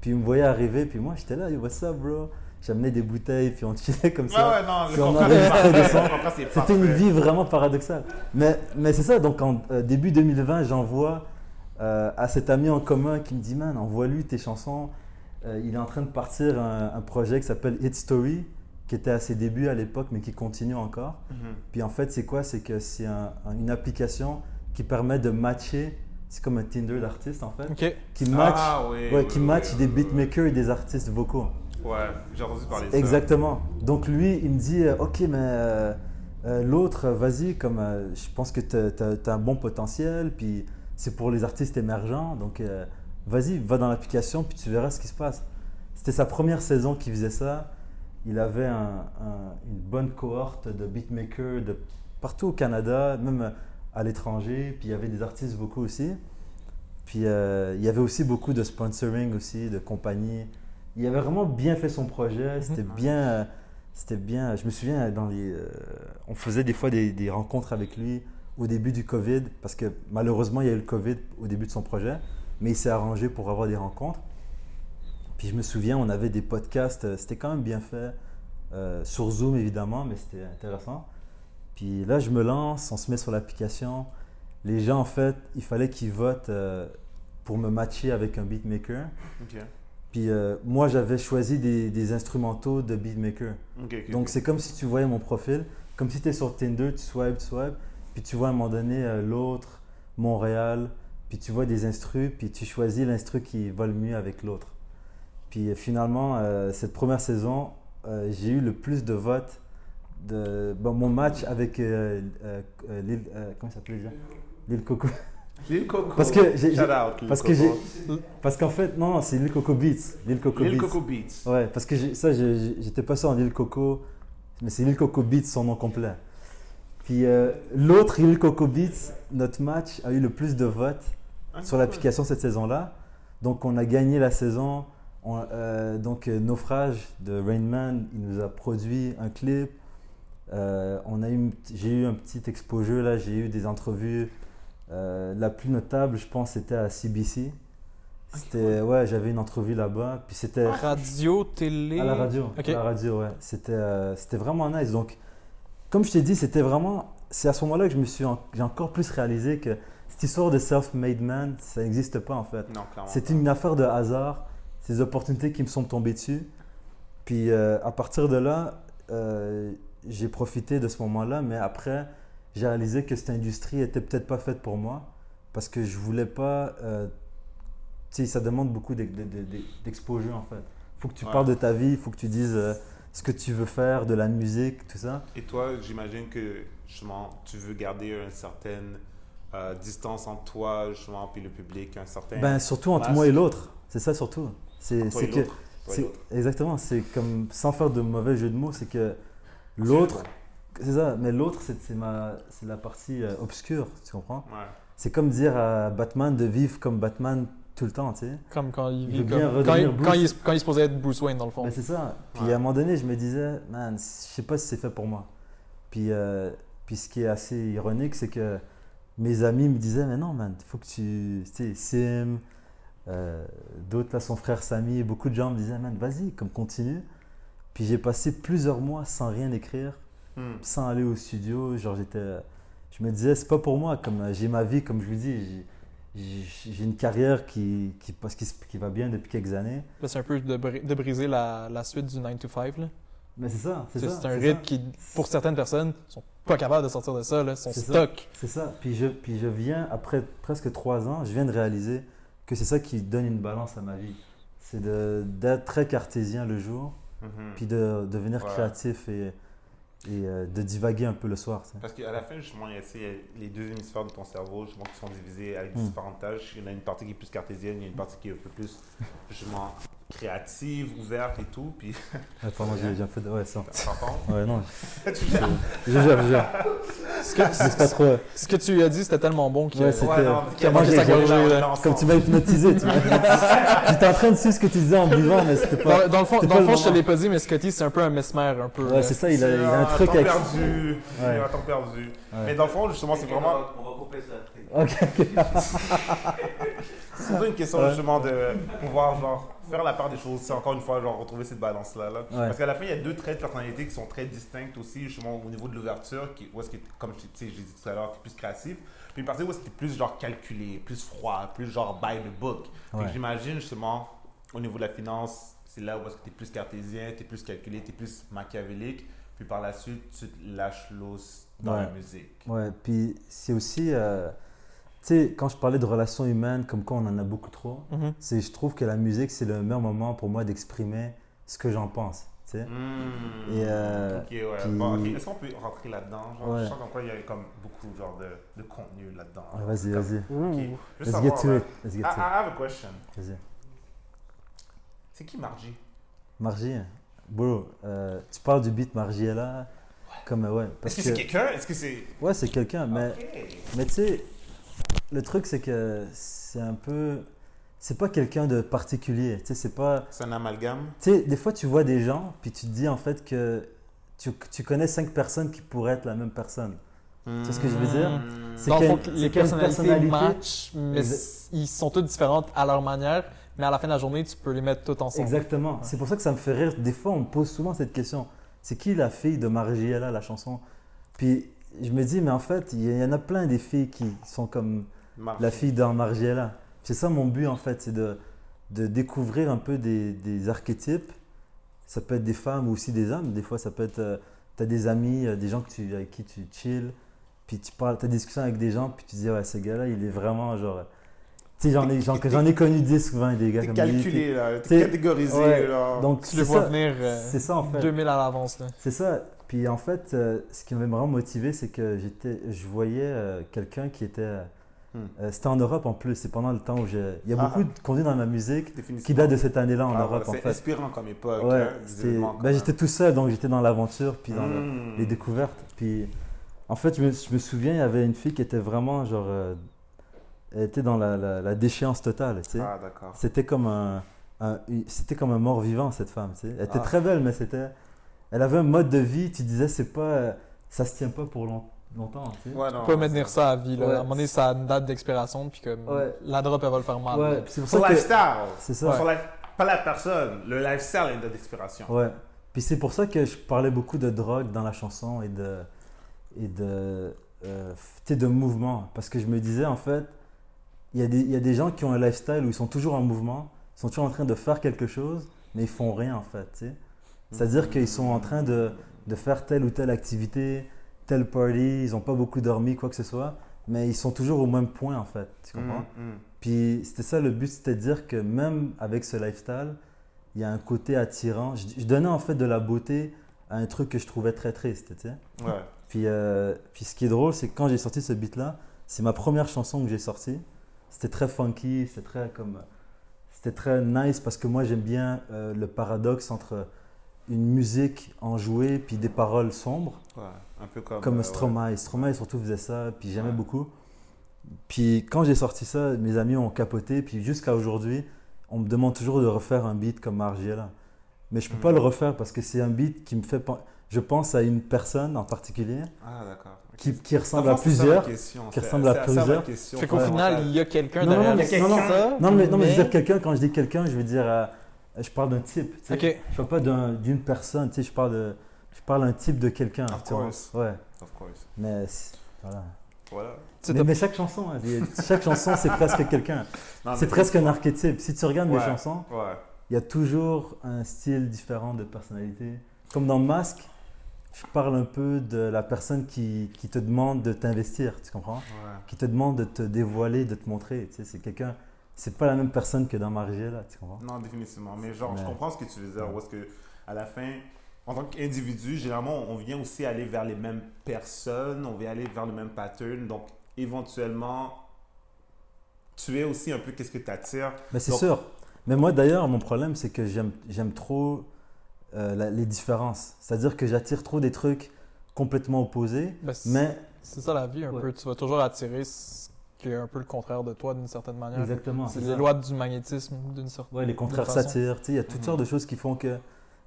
Puis ils me voyaient arriver, puis moi, j'étais là, yo, what's up, bro? J'amenais des bouteilles, puis on chillait comme ça. Ouais, ouais, non, Puis on enregistrait [LAUGHS] des sons. C'était une vie vraiment paradoxale. Mais, mais c'est ça, donc en euh, début 2020, j'envoie euh, à cet ami en commun qui me dit Man, envoie-lui tes chansons. Euh, il est en train de partir un, un projet qui s'appelle Hit Story, qui était à ses débuts à l'époque, mais qui continue encore. Mhm. Puis en fait, c'est quoi? C'est que c'est un- un- une application qui permet de matcher, c'est comme un Tinder d'artistes en fait, Ok. qui match, Ah, oui, ouais, oui, qui oui, match oui, des beatmakers et des artistes vocaux. Ouais, j'ai entendu parler de ça. Exactement. Donc lui, il me dit, euh, ok, mais euh, euh, l'autre, vas-y, comme euh, je pense que tu as, un bon potentiel, puis c'est pour les artistes émergents, donc euh, vas-y, va dans l'application, puis tu verras ce qui se passe. C'était sa première saison qu'il faisait ça. Il avait un- un- une bonne cohorte de beatmakers de partout au Canada, même à l'étranger, puis il y avait des artistes vocaux aussi. Puis euh, il y avait aussi beaucoup de sponsoring aussi, de compagnies. Il avait vraiment bien fait son projet. C'était bien, euh, c'était bien. Je me souviens dans les, euh, on faisait des fois des, des rencontres avec lui au début du Covid parce que malheureusement il y a eu le Covid au début de son projet, mais il s'est arrangé pour avoir des rencontres. Puis je me souviens, on avait des podcasts. C'était quand même bien fait euh, sur Zoom évidemment, mais c'était intéressant. Puis là, je me lance, on se met sur l'application. Les gens, en fait, il fallait qu'ils votent euh, pour me matcher avec un beatmaker. Puis euh, moi, j'avais choisi des, des instrumentaux de beatmaker. Donc c'est comme si tu voyais mon profil, comme si tu es sur Tinder, tu swipes, tu swipes, puis tu vois à un moment donné euh, l'autre, Montréal, puis tu vois des instrus, puis tu choisis l'instru qui va le mieux avec l'autre. Puis finalement, cette première saison, j'ai eu le plus de votes. De, mon match avec euh, euh, euh, Lil, euh, comment il s'appelait déjà? Lil Coco. Lil Coco. Parce que j'ai- Parce que j'ai, parce qu'en fait, non, c'est Lil Coco Beats. Lil Coco Lil Beats. Coco Beats. Ouais, parce que ça, j'étais pas ça en Lil Coco, mais c'est Lil Coco Beats son nom complet. Puis euh, l'autre Lil Coco Beats, notre match a eu le plus de votes sur l'application cette saison-là. Donc on a gagné la saison. On- euh, donc Naufrage de Rainman, il nous a produit un clip. Euh, on a eu, j'ai eu un petit expo-jeu là, j'ai eu des entrevues. Euh, la plus notable, je pense, c'était à CBC. C'était, ouais, j'avais une entrevue là-bas. Puis c'était Radio, télé. à la radio. Ok. À la radio, ouais. C'était, euh, c'était vraiment nice. Donc, comme je t'ai dit, c'était vraiment. C'est à ce moment-là que je me suis, en- j'ai encore plus réalisé que cette histoire de self-made man, ça n'existe pas en fait. Non, clairement. C'est une affaire de hasard, ces opportunités qui me sont tombées dessus. Puis euh, à partir de là, euh, j'ai profité de ce moment-là, mais après, j'ai réalisé que cette industrie était peut-être pas faite pour moi parce que je voulais pas. euh, tu sais, ça demande beaucoup d'ex- de- de- de- d'exposure en fait. faut que tu Ouais. parles de ta vie, il faut que tu dises euh, ce que tu veux faire, de la musique, tout ça. Et toi, j'imagine que justement, tu veux garder une certaine euh, distance entre toi, justement, puis le public, un certain. Ben, surtout entre masque. moi et l'autre, c'est ça surtout. C'est que. Exactement, c'est comme, sans faire de mauvais jeu de mots, c'est que l'autre, c'est ça, mais l'autre, c'est c'est ma- c'est la partie euh, obscure, tu comprends? Ouais. C'est comme dire à Batman de vivre comme Batman tout le temps, tu sais. Comme quand il Il vit veut bien comme- quand, il, quand, il, Bruce. quand il se posait être Bruce Wayne dans le fond. Ben, c'est ça. Puis Ouais. à un moment donné, je me disais, man, je sais pas si c'est fait pour moi. Puis, euh, puis ce qui est assez ironique, c'est que mes amis me disaient, mais non, man, il faut que tu. Tu sais, Sim, euh, d'autres là, son frère Samy, beaucoup de gens me disaient, man, vas-y, comme continue. Puis j'ai passé plusieurs mois sans rien écrire, Hmm. sans aller au studio. Genre, j'étais. Je me disais, c'est pas pour moi. Comme euh, j'ai ma vie, comme je vous dis, j'ai- une carrière qui, qui, qui, qui va bien depuis quelques années. Là, c'est un peu de, bri- de briser la, la suite du 9 to 5. là. Mais c'est ça, c'est ça. c'est un rythme ça. qui, pour certaines personnes, sont pas capables de sortir de ça. Là. Ils sont C'est ça. stock. C'est ça. Puis je, puis je viens, après presque trois ans, je viens de réaliser que c'est ça qui donne une balance à ma vie. C'est de- d'être très cartésien le jour, Mhm. puis de devenir Ouais. créatif et, et euh, de divaguer un peu le soir. Parce qu'à la fin, justement, il y a, tu sais, il y a les deux hémisphères de ton cerveau justement, qui sont divisés avec Hmm. différentes tâches. Il y en a une partie qui est plus cartésienne, il y a une partie qui est un peu plus justement créative, ouverte et tout. Puis, Ouais, pardon, j'ai j'ai un peu de... Ouais, ça. t'entends? Ouais, non, [LAUGHS] Tu gères. je gère, je gère. Ce que, pas trop... ce que tu lui as dit, c'était tellement bon que. Ouais, Ouais, non, Qui a mangé il sa a gorgée, Comme tu m'as hypnotisé, tu. J'étais en train de suivre ce que tu disais en buvant, mais c'était pas... Dans, dans le fond, dans le le fond je te l'ai pas dit, mais Scotty, c'est un peu un mesmer, un peu. Ouais, c'est ça, il a, il a un C'est truc avec... perdu. Ouais. Un temps perdu. Mais dans le fond, justement, c'est vraiment. On va couper ça. Ok, ok. [LAUGHS] C'est une question justement de pouvoir genre faire la part des choses. C'est encore une fois genre retrouver cette balance là. là. Parce qu'à la fin il y a deux traits de personnalité qui sont très distincts aussi justement au niveau de l'ouverture qui où est-ce que comme je tu sais, j'ai dit tout à l'heure t'es plus créatif. Puis une partie où est-ce que t'es plus genre calculé, plus froid, plus genre by the book. Ouais. J'imagine justement au niveau de la finance c'est là où est-ce que t'es plus cartésien, t'es plus calculé, t'es plus machiavélique. Puis par la suite tu te lâches l'os dans Ouais. la musique. Ouais, puis c'est aussi... euh, Tu sais, quand je parlais de relations humaines, comme quoi on en a beaucoup trop, Mhm. c'est je trouve que la musique c'est le meilleur moment pour moi d'exprimer ce que j'en pense tu sais Hmm. Et, euh, ok, ouais. puis- Bon, ok. Est-ce qu'on peut rentrer là-dedans? Genre, Ouais. Je sens comme quoi il y a comme beaucoup genre, de, de contenu là-dedans. Ouais, vas-y Comme- vas-y Ok. Je veux let's savoir, get to là. it let's get I to it have a question. vas-y C'est qui Margie? Margie bro euh, tu parles du beat Margiela comme euh, ouais Est-ce que c'est quelqu'un? Est-ce que c'est. ouais c'est quelqu'un mais mais tu sais le truc c'est que c'est un peu c'est pas quelqu'un de particulier tu sais c'est pas C'est un amalgame? Tu sais, des fois, tu vois des gens, puis tu te dis en fait que tu, tu connais cinq personnes qui pourraient être la même personne. sais ce que je veux dire? Hmm. C'est quelle- les personnalités personnalité? matchent, mais ils sont toutes différentes à leur manière, mais à la fin de la journée, tu peux les mettre toutes ensemble. Exactement. C'est pour ça que ça me fait rire. Des fois, on me pose souvent cette question. C'est qui la fille de Margiela, la chanson? Puis je me dis, mais en fait, il y en a plein des filles qui sont comme Margie. la fille dans Margiela. C'est ça mon but en fait, c'est de, de découvrir un peu des, des archétypes. Ça peut être des femmes ou aussi des hommes. Des fois, ça peut être. tu as des amis, euh, des gens que tu, avec qui tu chill. Puis tu parles, as des discussions avec des gens, puis tu dis, ouais, ce gars-là, il est vraiment genre. Tu sais, j'en ai, j'en, j'en ai connu 10 ou 20 des gars comme calculé, là. T'es catégorisé, ouais. là. Donc, Tu le vois ça. venir euh, C'est ça en fait. 2000 à l'avance. là. C'est ça. Puis en fait, euh, ce qui m'avait vraiment motivé, c'est que j'étais, je voyais euh, quelqu'un qui était. euh, Hmm. c'était en Europe en plus. C'est pendant le temps où j'ai. Il y a Ah. beaucoup de contenu dans ma musique qui date de cette année-là en Ah, Europe voilà, en C'est fait. inspirant comme époque. Ouais, hein, ben, j'étais tout seul, donc j'étais dans l'aventure, puis dans le- Hmm. les découvertes. Puis en fait, je me, je me souviens, il y avait une fille qui était vraiment genre. elle était dans la, la- la déchéance totale. tu sais. Ah, d'accord. C'était comme un, un- une- c'était comme un mort vivant cette femme. tu sais. Elle était Ah. très belle, mais c'était, elle avait un mode de vie. Tu disais c'est pas, euh, ça se tient pas pour long- longtemps. tu sais. Ouais, non. Tu peux pas maintenir ça à vie. Là. Ouais. À un moment donné, ça a une date d'expiration, puis comme Ouais. la drop, elle va le faire mal. Ouais, c'est pour ça que lifestyle. c'est ça. Son life- Pas la personne. Le lifestyle est une date d'expiration. Ouais. Puis c'est pour ça que je parlais beaucoup de drogue dans la chanson et de et de euh, de mouvement parce que je me disais en fait il y, a des, il y a des gens qui ont un lifestyle où ils sont toujours en mouvement, ils sont toujours en train de faire quelque chose, mais ils font rien en fait. tu sais. C'est-à-dire qu'ils sont en train de, de faire telle ou telle activité, telle party, ils n'ont pas beaucoup dormi, quoi que ce soit, mais ils sont toujours au même point en fait. Tu comprends? Mm, mm. Puis c'était ça le but, c'était de dire que même avec ce lifestyle, il y a un côté attirant. Je, je donnais en fait de la beauté à un truc que je trouvais très triste, tu sais? Ouais. Puis, euh, puis ce qui est drôle, c'est que quand j'ai sorti ce beat-là, c'est ma première chanson que j'ai sortie. C'était très funky, c'était très comme... C'était très nice parce que moi j'aime bien euh, le paradoxe entre une musique enjouée puis des paroles sombres Ouais. Un peu comme. comme euh, Stromae. Stromae surtout faisait ça, puis j'aimais Ouais. beaucoup. Puis quand j'ai sorti ça, mes amis ont capoté, puis jusqu'à aujourd'hui, on me demande toujours de refaire un beat comme Margiela. Mais je peux Mhm. pas le refaire parce que c'est un beat qui me fait je pense à une personne en particulier Ah, d'accord. Qui, qui ressemble à plusieurs. question, qui c'est- ressemble à plusieurs. Fait qu'au Ouais. final, il y a quelqu'un Non, non, derrière non, ça, non, non, Non, mais, non, mais je veux mais- dire quelqu'un, quand je dis quelqu'un, je veux dire, euh, je parle d'un type. tu sais. Ok. Je parle pas d'un- d'une personne, tu sais, je parle de, je parle d'un type de quelqu'un. Of course. Ouais, Of course. mais voilà. Voilà. Mais, chaque chanson, hein, chaque chanson, c'est presque quelqu'un. [LAUGHS] C'est presque un archétype. Si tu regardes mes Ouais. chansons, Ouais. il y a toujours un style différent de personnalité. Comme dans Masque, je parle un peu de la personne qui, qui te demande de t'investir, tu comprends? Ouais. Qui te demande de te dévoiler, de te montrer. Tu sais, c'est quelqu'un. C'est pas la même personne que dans Margiela, tu comprends? Non, définitivement. Mais genre, je Ouais. comprends ce que tu veux dire. Où est-ce que, à la fin, en tant qu'individu, généralement, on vient aussi aller vers les mêmes personnes, on vient aller vers le même pattern. Donc, éventuellement, tu es aussi un peu qu'est-ce que tu attires. Mais c'est Donc- sûr. Mais moi, d'ailleurs, mon problème, c'est que j'aime j'aime trop euh, la- les différences. C'est-à-dire que j'attire trop des trucs complètement opposés, Ben, c'est- mais C'est ça la vie un Ouais. peu. Tu vas toujours attirer ce qui est un peu le contraire de toi d'une certaine manière. exactement. C'est les lois du magnétisme d'une certaine Ouais, les contraires s'attirent. Tu sais, Il y a toutes Mhm. sortes de choses qui font que.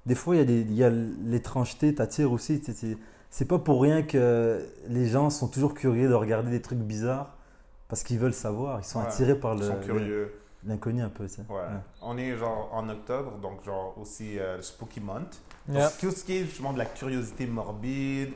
Des fois, il y a, des, il y a l'étrangeté t'attire aussi. C'est c'est pas pour rien que les gens sont toujours curieux de regarder des trucs bizarres parce qu'ils veulent savoir. Ils sont Ouais, attirés par Ils le- sont le- curieux. l'inconnu un peu. tu sais. Ouais. On est genre en octobre, donc genre aussi euh, le Spooky Month. Donc. Tout ce qui est justement de la curiosité morbide,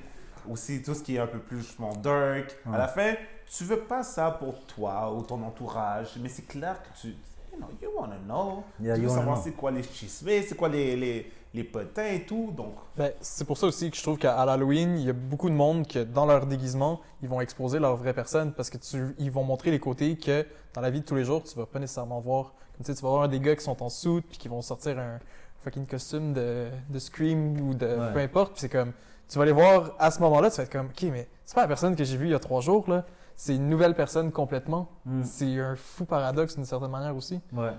aussi tout ce qui est un peu plus justement dark. À la fin, tu veux pas ça pour toi ou ton entourage, mais c'est clair que tu. You know, you wanna know. Yeah, tu you veux wanna savoir know. c'est quoi les chismés, c'est quoi les, les, les potins et tout. Donc, Ben, c'est pour ça aussi que je trouve qu'à Halloween, il y a beaucoup de monde que dans leur déguisement, ils vont exposer leur vraie personne parce que tu, ils vont montrer les côtés que dans la vie de tous les jours, tu vas pas nécessairement voir. Comme tu sais, tu vas voir des gars qui sont en soute puis qui vont sortir un fucking costume de, de Scream ou de Ouais. peu importe. Puis c'est comme, tu vas les voir à ce moment-là, tu vas être comme, ok, mais c'est pas la personne que j'ai vue il y a trois jours là. C'est une nouvelle personne complètement. Mm. C'est un fou paradoxe d'une certaine manière aussi. Ouais.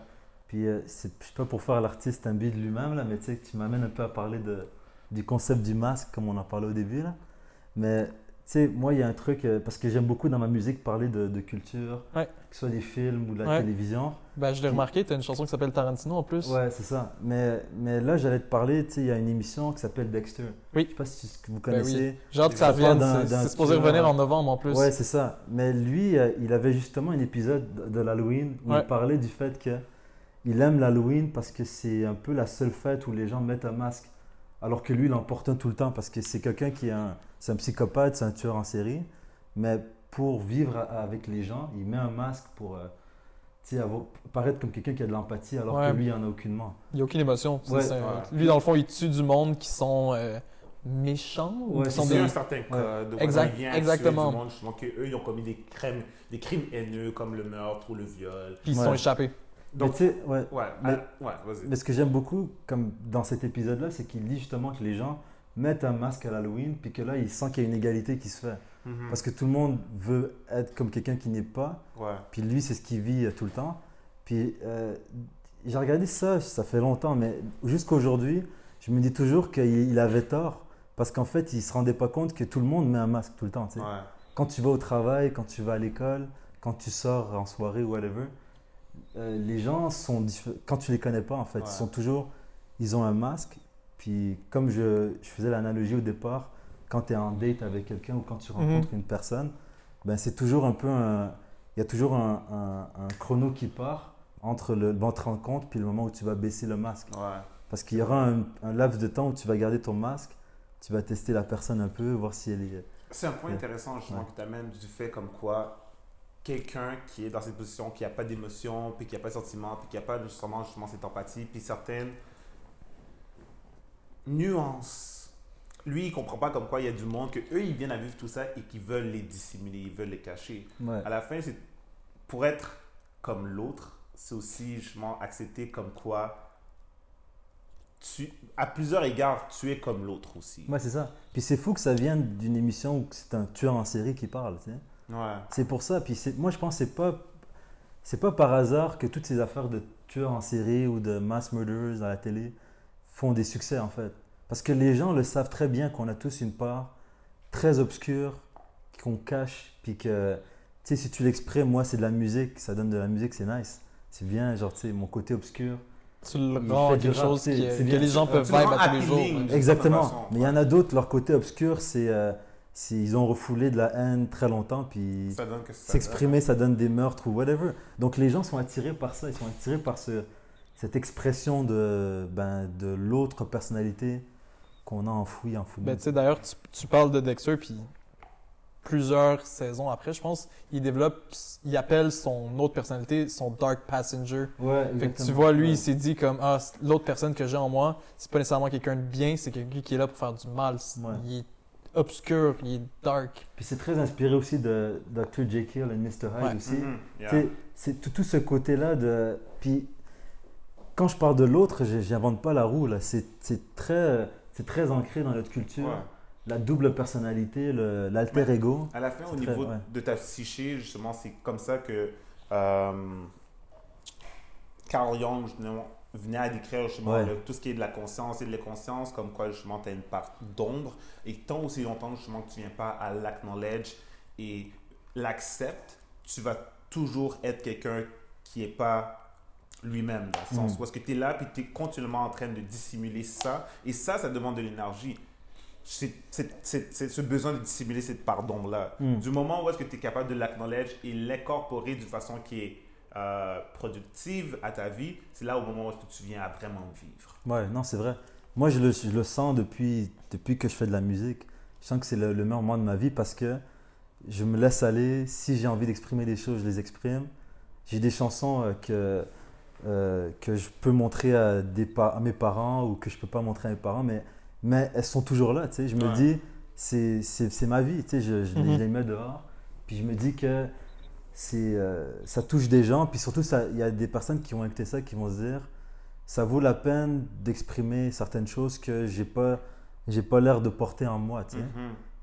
Puis, euh, c'est pas pour faire l'artiste un de lui-même, là, mais tu sais, tu m'amènes un peu à parler de, du concept du masque, comme on en parlait au début. Là. Mais, sais, moi, il y a un truc, euh, parce que j'aime beaucoup dans ma musique parler de, de culture, Ouais. que ce soit des films ou de la Ouais. télévision. Ben, je l'ai remarqué, t'as une chanson qui s'appelle Tarantino en plus. Ouais, c'est ça. Mais, mais là, j'allais te parler, tu sais, il y a une émission qui s'appelle Dexter. Oui. Je sais pas si ce que vous Ben oui. connaissez. J'ai hâte que ça d'un- C'est supposé revenir en novembre en plus. Ouais, c'est ça. Mais lui, euh, il avait justement un épisode de- l'Halloween où Ouais. il parlait du fait que il aime l'Halloween parce que c'est un peu la seule fête où les gens mettent un masque. Alors que lui, il en porte un tout le temps parce que c'est quelqu'un qui est un, c'est un psychopathe, c'est un tueur en série. Mais pour vivre a- avec les gens, il met un masque pour euh, avoir- paraître comme quelqu'un qui a de l'empathie alors Ouais. que lui, il en a aucunement. Il n'y a aucune émotion. Ouais. c'est- Ouais. Lui, dans le fond, il tue du monde qui sont euh, méchants ou Ouais, qui c'est sont des... un certain code. où Exact- il vient exactement. du monde, qu'eux, ils ont commis des crimes, des crimes haineux comme le meurtre ou le viol. Puis ils sont échappés. Donc, mais tu sais, ouais, ouais, mais- ah. Mais ce que j'aime beaucoup, comme dans cet épisode-là, c'est qu'il dit justement que les gens mettent un masque à l'Halloween, puis que là, il sent qu'il y a une égalité qui se fait. Mhm. Parce que tout le monde veut être comme quelqu'un qui n'est pas, Ouais. puis lui, c'est ce qu'il vit euh, tout le temps. Puis euh, j'ai regardé ça, ça fait longtemps, mais jusqu'aujourd'hui, je me dis toujours qu'il il avait tort, parce qu'en fait, il se rendait pas compte que tout le monde met un masque tout le temps. Ouais. Quand tu vas au travail, quand tu vas à l'école, quand tu sors en soirée ou whatever, euh, les gens sont quand tu les connais pas en fait, Ouais. ils sont toujours, ils ont un masque. Puis comme je, je faisais l'analogie au départ, quand tu es en date avec quelqu'un ou quand tu Mhm. rencontres une personne, ben c'est toujours un peu un, il y a toujours un, un- un chrono qui part entre le, votre rencontre puis le moment où tu vas baisser le masque. Ouais. Parce qu'il y aura un, un laps de temps où tu vas garder ton masque, tu vas tester la personne un peu, voir si elle est. C'est un point intéressant justement Ouais. que tu amènes du fait comme quoi quelqu'un qui est dans cette position, qui n'a pas d'émotion, puis qui n'a pas de sentiment, puis qui n'a pas justement, justement cette empathie, puis certaines nuances. Lui, il comprend pas comme quoi il y a du monde que eux, ils viennent à vivre tout ça et qui veulent les dissimuler, ils veulent les cacher. Ouais. À la fin, c'est pour être comme l'autre, c'est aussi justement accepter comme quoi tu, à plusieurs égards, tu es comme l'autre aussi. Ouais, c'est ça. Puis c'est fou que ça vienne d'une émission où c'est un tueur en série qui parle, tu sais. Ouais. C'est pour ça. Puis moi, je pense que c'est pas, c'est pas par hasard que toutes ces affaires de tueurs en série ou de mass murderers à la télé font des succès, en fait. Parce que les gens le savent très bien qu'on a tous une part très obscure qu'on cache, puis que, tu sais, si tu l'exprimes, moi, c'est de la musique, ça donne de la musique, c'est nice. C'est bien, genre, tu sais, mon côté obscur. Tu le rends quelque rap, chose c'est- qui- c'est que les gens peuvent vibe à tous les jours. d'une Exactement. façon, Mais il y en a d'autres, leur côté obscur, c'est. euh, ils ont refoulé de la haine très longtemps, puis que ça s'exprimer, ça donne des meurtres ou whatever. Donc les gens sont attirés par ça, ils sont attirés par ce, cette expression de, ben, de l'autre personnalité qu'on a enfouie en fou. Ben, tu sais, d'ailleurs, tu, tu parles de Dexter, puis plusieurs saisons après, je pense, il développe, il appelle son autre personnalité son Dark Passenger. ouais, Fait que tu vois, lui, Ouais. il s'est dit comme, ah, l'autre personne que j'ai en moi, c'est pas nécessairement quelqu'un de bien, c'est quelqu'un qui est là pour faire du mal. Ouais. Il est obscur, il est dark. Puis c'est très inspiré aussi de Dr. Jekyll et Mr. Hyde Ouais. aussi. Yeah. Sais, C'est tout, tout ce côté-là de. Puis quand je parle de l'autre, je j'invente pas la roue là. C'est c'est très, c'est très ancré dans notre culture. Ouais. La double personnalité, l'alter ego. À la fin, au niveau ouais. de ta psyché, justement, c'est comme ça que euh, Carl Jung venait à décrire justement le- tout ce qui est de la conscience et de l'inconscience, comme quoi justement tu as une part d'ombre. Et tant aussi longtemps justement que tu viens pas à l'acknowledge et l'acceptes, tu vas toujours être quelqu'un qui est pas lui-même, dans le sens Mm. où est-ce que tu es là puis tu es continuellement en train de dissimuler ça. Et ça, ça demande de l'énergie. C'est ce besoin de dissimuler cette part d'ombre-là. Mm. Du moment où est-ce que tu es capable de l'acknowledge et l'incorporer d'une façon qui est euh, productive à ta vie, c'est là au moment où est-ce que tu viens à vraiment vivre. Ouais, non, c'est vrai. Moi, je le, je le sens depuis, depuis que je fais de la musique. Je sens que c'est le, le meilleur moment de ma vie parce que je me laisse aller. Si j'ai envie d'exprimer des choses, je les exprime. J'ai des chansons euh, que, euh, que je peux montrer à, des pa- à mes parents ou que je peux pas montrer à mes parents, mais, mais elles sont toujours là. Tu sais. Je me Ouais. dis, c'est ma vie. Tu sais. Je, je les- Mhm. je les mets dehors. Puis je me dis que c'est euh, ça touche des gens. Puis surtout, il y a des personnes qui vont écouter ça qui vont se dire ça vaut la peine d'exprimer certaines choses que j'ai pas j'ai pas l'air de porter en moi. Tu sais, Mhm.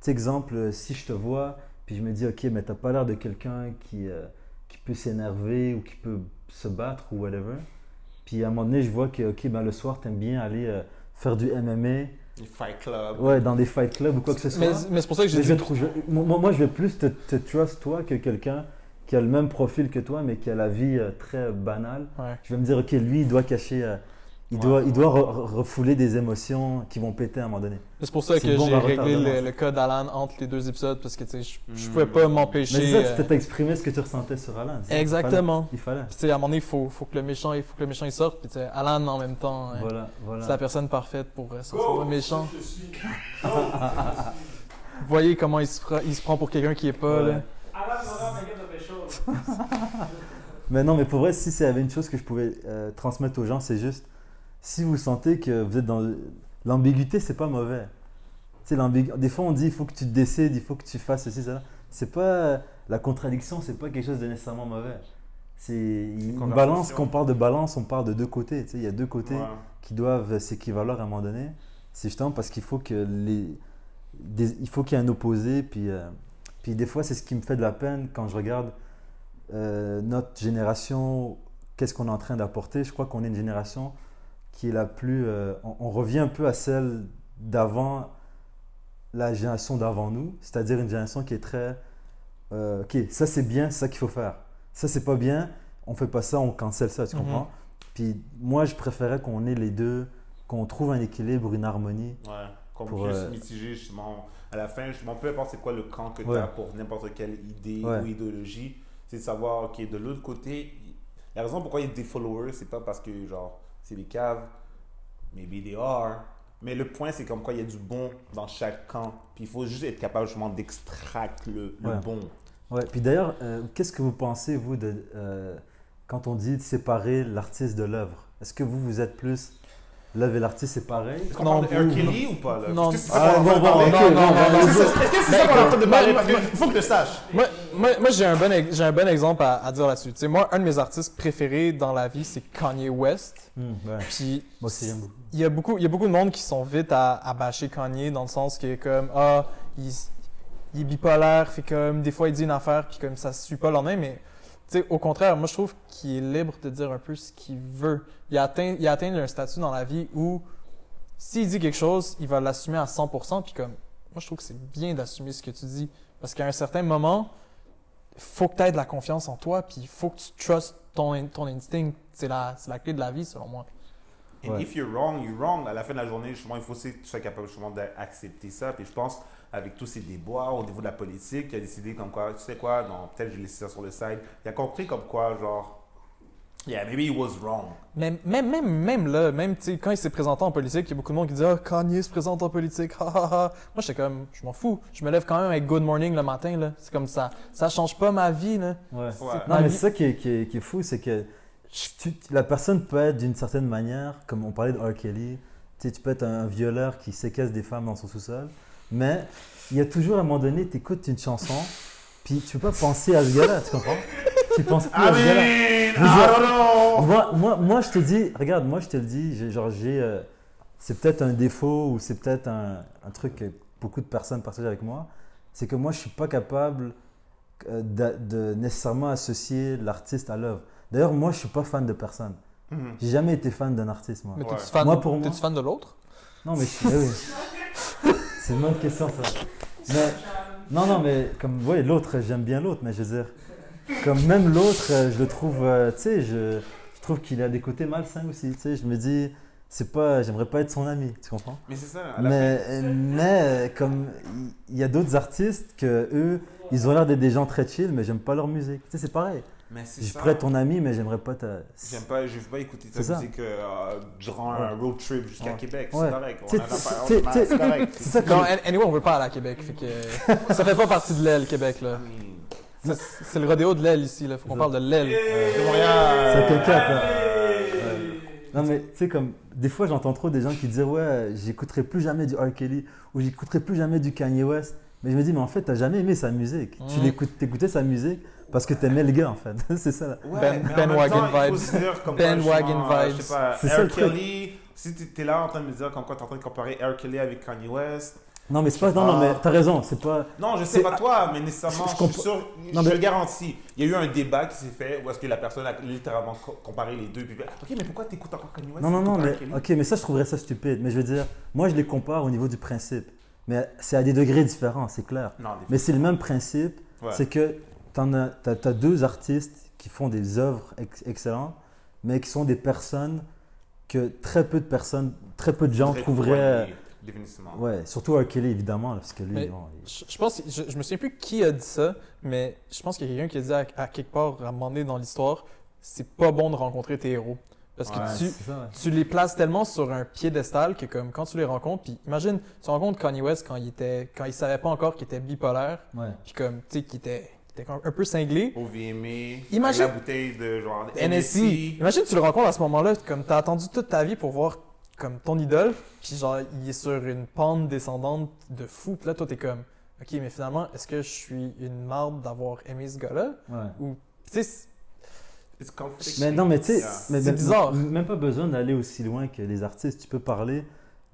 Tu sais, exemple, si je te vois, puis je me dis, ok, mais t'as pas l'air de quelqu'un qui, euh, qui peut s'énerver ou qui peut se battre ou whatever. Puis à un moment donné, je vois que, ok, ben, le soir, t'aimes bien aller euh, faire du MMA, Les Fight Club. ouais, dans des fight clubs ou quoi que ce soit. Mais, mais c'est pour ça que j'ai je dit. trouve, je- moi, moi, je vais plus te, te trust toi que quelqu'un qui a le même profil que toi, mais qui a la vie euh, très banale. Ouais. Je vais me dire, ok, lui, il doit cacher, euh, il Ouais, doit, il ouais. doit re- re- refouler des émotions qui vont péter à un moment donné. C'est pour ça que bon, j'ai réglé le, le cas d'Alan entre les deux épisodes parce que je, je Mm. pouvais pas Mais m'empêcher. c'est ça, euh, tu t'es exprimé ce que tu ressentais sur Alan. Exactement. Il fallait. Puis, à un moment donné, il faut, faut que le méchant, il faut que le méchant il sorte. Puis Alan en même temps, hein, Voilà, c'est la voilà. personne parfaite pour euh, sortir le méchant. Je suis. Vous [LAUGHS] [LAUGHS] voyez comment il se, prend- il se prend pour quelqu'un qui est pas Ouais. là. De pécho. [LAUGHS] Mais non, mais pour vrai, si c'est avait une chose que je pouvais euh, transmettre aux gens, c'est juste si vous sentez que vous êtes dans l'ambiguïté, c'est pas mauvais. Des fois on dit il faut que tu te décides, il faut que tu fasses ceci, cela. C'est pas la contradiction, c'est pas quelque chose de nécessairement mauvais. C'est une balance. Quand on parle de balance, on parle de deux côtés. Tu sais, il y a deux côtés qui doivent s'équivaloir à un moment donné. C'est justement parce qu'il faut que les, des- il faut qu'il y ait un opposé. Puis, euh, puis des fois, c'est ce qui me fait de la peine quand je regarde euh, notre génération. Qu'est-ce qu'on est en train d'apporter Je crois qu'on est une génération qui est la plus. euh, on, on revient un peu à celle d'avant, la génération d'avant nous, c'est-à-dire une génération qui est très euh, ok, ça c'est bien, c'est ça qu'il faut faire. Ça c'est pas bien, on fait pas ça, on cancelle ça, tu Mhm. comprends? Puis moi, je préférais qu'on ait les deux, qu'on trouve un équilibre, une harmonie. Ouais, Pour, plus euh, mitigé justement. À la fin, justement, peu importe c'est quoi le camp que tu Ouais. as pour n'importe quelle idée Ouais. ou idéologie, c'est de savoir, ok, de l'autre côté, la raison pourquoi il y a des followers, c'est pas parce que, genre, c'est des caves, maybe they are. Mais le point, c'est comme quoi il y a du bon dans chaque camp. Puis il faut juste être capable, justement, d'extraire le, le Ouais. bon. Ouais, puis d'ailleurs, euh, qu'est-ce que vous pensez, vous, de, euh, quand on dit de séparer l'artiste de l'œuvre? Est-ce que vous, vous êtes plus l'œuvre et l'artiste, c'est pareil Est-ce qu'on parle de R. Kelly ou pas, là? Non. Ah, qu'on est en bon, train de bon, ok, non, non, non, non, non, non, Est-ce que c'est ça qu'on est en train de parler? Qu'il faut que tu le saches. Moi, moi, moi, j'ai un bon, exemple à, à dire là-dessus. Tu sais, moi, un de mes artistes préférés dans la vie, c'est Kanye West. Hmm, ouais. Puis, Moi aussi, j'aime beaucoup. il y a beaucoup, il y a beaucoup de monde qui sont vite à, à bâcher Kanye dans le sens qui est comme ah il, il est bipolaire, fait comme des fois il dit une affaire puis comme ça se suit pas le lendemain, mais sais au contraire, moi je trouve qu'il est libre de dire un peu ce qu'il veut. Il a atteint, il a atteint un statut dans la vie où s'il dit quelque chose, il va l'assumer à 100% puis comme moi je trouve que c'est bien d'assumer ce que tu dis parce qu'à un certain moment faut que tu aies de la confiance en toi puis il faut que tu trustes ton, ton instinct. C'est la, c'est la clé de la vie selon moi. And Ouais. if you're wrong, you're wrong. À la fin de la journée, justement, il faut aussi que tu sois capable justement d'accepter ça. Puis je pense, avec tous ces débats au niveau de la politique, il a décidé comme quoi, tu sais quoi, non, peut-être je laisse ça sur le side. Il a compris comme quoi, genre, yeah, maybe he was wrong. Mais même, même, même là, même tu sais, quand il s'est présenté en politique, il y a beaucoup de monde qui dit Ah, Kanye se présente en politique, ha ha ha. Moi, j'étais comme, je m'en fous. Je me lève quand même avec Good Morning le matin, là. C'est comme ça. Ça change pas ma vie, là. Ouais. Ouais. Non, Ma mais c'est ça qui est, qui est- qui est fou, c'est que tu- la personne peut être d'une certaine manière, comme on parlait de R. Kelly, tu sais, tu peux être un, un violeur qui séquestre des femmes dans son sous-sol, mais il y a toujours un moment donné, tu écoutes une chanson, puis tu peux pas penser à ce gars-là, tu comprends? Tu penses plus I à ce gars-là. mean, Vous I êtes- don't know. Moi, moi, moi, je te dis, regarde, moi, je te le dis, genre, j'ai. euh, c'est peut-être un défaut ou c'est peut-être un, un truc que beaucoup de personnes partagent avec moi. C'est que moi, je suis pas capable euh, de, de nécessairement associer l'artiste à l'œuvre. D'ailleurs, moi, je suis pas fan de personne. Mhm. J'ai jamais été fan d'un artiste, moi. Mais Ouais. t'es-tu fan, Moi, pour moi- fan de l'autre? Non, mais je suis. [LAUGHS] [LAUGHS] C'est une bonne question, ça. Mais, non, non, mais comme, ouais, l'autre, j'aime bien l'autre, mais je veux dire, comme même l'autre, euh, je le trouve, euh, tu sais, je, je trouve qu'il a des côtés malsains aussi, tu sais, je me dis, c'est pas, j'aimerais pas être son ami, tu comprends? Mais c'est ça, à la Mais, mais comme il y a d'autres artistes que eux, ils ont l'air d'être des gens très chill, mais j'aime pas leur musique. Tu sais, c'est pareil. Mais Je ça. pourrais être ton ami, mais j'aimerais pas ta. J'aime pas, je veux pas écouter ta musique euh, durant un road trip jusqu'à Ouais. Québec. Ouais. C'est correct. C'est [LAUGHS] correct. C'est ça Non, anyway, on veut pas aller à Québec. Fait que ça fait pas partie de l'aile, Québec, là. C'est le rodéo de l'aile ici, là. Faut qu'on parle de l'aile. de Montréal. Ça. Non, mais tu sais, comme des fois, j'entends trop des gens qui disent Ouais, j'écouterai plus jamais du R. Kelly ou j'écouterai plus jamais du Kanye West. Mais je me dis, mais en fait, t'as jamais aimé sa musique. Tu Mm. l'écoutes, t'écoutais sa musique parce que t'aimais le gars, en fait. [LAUGHS] c'est ça. Ouais, Ben- Ben Wagon temps, vibes. Ben Wagon vibes. Je sais pas, C'est ça, le truc. Kelly, si tu es là en train de me dire comme quoi tu es en train de comparer R. Kelly avec Kanye West. Non, mais c'est pas. Non, non, mais t'as raison. C'est pas. Non, je sais pas toi, mais nécessairement, Je- je, je suis comprends- sûr, Non, je mais- le garantis. Il y a eu un débat qui s'est fait où est-ce que la personne a littéralement co- comparé les deux. Puis, ok, mais pourquoi t'écoutes encore Kanye West Non, non, non, mais ok, mais ça, je trouverais ça stupide. Mais je veux dire, moi, je les compare au niveau du principe. Mais c'est à des degrés différents, c'est clair. Non, Mais c'est le même principe. Ouais. C'est que tu as, deux artistes qui font des œuvres ex- excellentes, mais qui sont des personnes que très peu de personnes, très peu de gens Très trouveraient. Définitivement. Ouais, surtout R. Kelly, évidemment, parce que lui, Mais- bon, il- Je, je pense, je, je me souviens plus qui a dit ça, mais je pense qu'il y a quelqu'un qui a dit à, à quelque part, à un moment donné dans l'histoire, c'est pas bon de rencontrer tes héros. Parce que Ouais, tu, c'est ça, ouais. tu les places tellement sur un piédestal que comme quand tu les rencontres, puis imagine, tu rencontres Kanye West quand il était, quand il savait pas encore qu'il était bipolaire, puis comme, tu sais, qu'il était, était un peu cinglé. Au VMA, Imagine- avec la bouteille de genre NSI. Imagine, tu le rencontres à ce moment-là, comme t'as attendu toute ta vie pour voir comme ton idole, puis genre, il est sur une pente descendante de fou, puis là, toi, t'es comme, ok, mais finalement, est-ce que je suis une marde d'avoir aimé ce gars-là? ouais. Ou, tu sais, c'est- It's conflicting. Mais non, mais tu sais, Yeah. mais- C'est mais- bizarre. Même pas besoin d'aller aussi loin que les artistes. Tu peux parler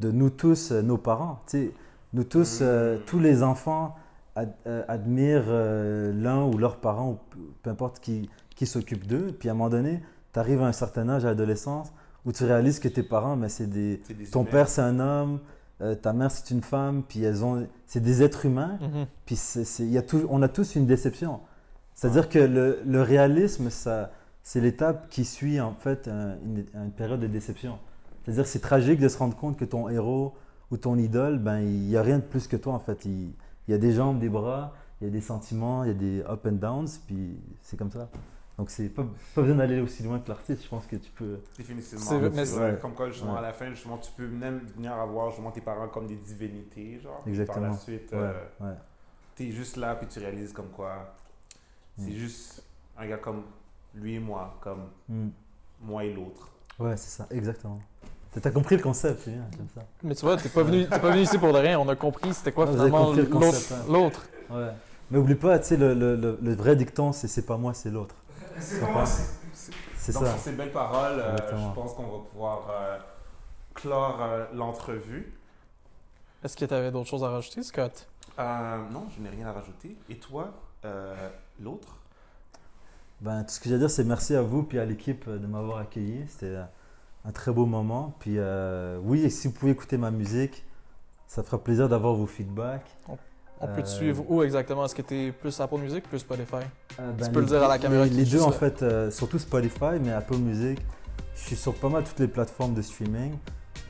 de nous tous, euh, nos parents. Tu sais, nous tous, euh, Mm. tous les enfants ad- euh, admirent euh, l'un ou leurs parents, ou peu- importe qui, qui s'occupe d'eux. Puis à un moment donné, tu arrives à un certain âge, à l'adolescence, où tu réalises que tes parents, mais c'est des. Ton humains. père, c'est un homme. euh, ta mère c'est une femme, puis elles ont, c'est des êtres humains, Mhm. puis c'est, y a tout, on a tous une déception. C'est-à-dire que le, le réalisme, ça, c'est l'étape qui suit en fait un- une, une période de déception. C'est-à-dire que c'est tragique de se rendre compte que ton héros ou ton idole, ben, il n'y a rien de plus que toi en fait. Il, il y a des jambes, des bras, il y a des sentiments, il y a des up and downs, puis c'est comme ça. Donc c'est pas, pas besoin d'aller aussi loin que l'artiste, je pense que tu peux... Définitivement. C'est- mais C'est c'est- Comme quoi, justement, Ouais. à la fin, justement, tu peux même venir avoir justement, tes parents comme des divinités, genre. Par Exactement. la suite, Ouais, euh, ouais. t'es juste là, puis tu réalises comme quoi c'est Mm. juste un gars comme lui et moi, comme Mm. moi et l'autre. Ouais, c'est ça, exactement. T'as compris le concept, c'est bien, comme ça. Mais tu vois, t'es pas venu, t'es pas venu ici pour de rien. On a compris c'était quoi avez finalement l'autre. concept, hein. l'autre. Ouais. Mais oublie pas, tu sais, le, le, le, le vrai dicton, c'est c'est pas moi, c'est l'autre. C'est passe. c'est ça. sur ces belles paroles, euh, je pense qu'on va pouvoir euh, clore euh, l'entrevue. Est-ce que t'avais d'autres choses à rajouter, Scott? Euh, non, je n'ai rien à rajouter. Et toi, euh, l'autre? Ben, tout ce que j'ai à dire, c'est merci à vous puis à l'équipe de m'avoir accueilli. C'était euh, un très beau moment. Puis euh, oui, et si vous pouvez écouter ma musique, ça fera plaisir d'avoir vos feedbacks. On peut te Euh, suivre où exactement? Est-ce que t'es plus Apple Music, plus Spotify? Euh, Tu peux le les- dire à la caméra Les, deux, en là. fait, surtout Spotify, mais Apple Music. Je suis sur pas mal toutes les plateformes de streaming.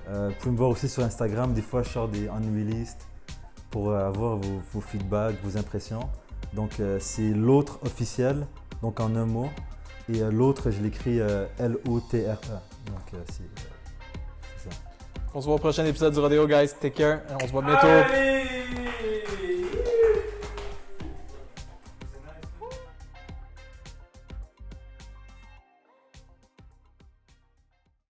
Vous pouvez me voir aussi sur Instagram. Des fois, je sors des unreleased pour euh, avoir vos, vos feedbacks, vos impressions. Donc, euh, c'est l'autre officiel, donc en un mot. Et euh, l'autre, je l'écris euh, L-O-T-R-E. Donc, euh, c'est euh, c'est ça. On se voit au prochain épisode du Rodeo, guys. Take care. On se voit bientôt. Allez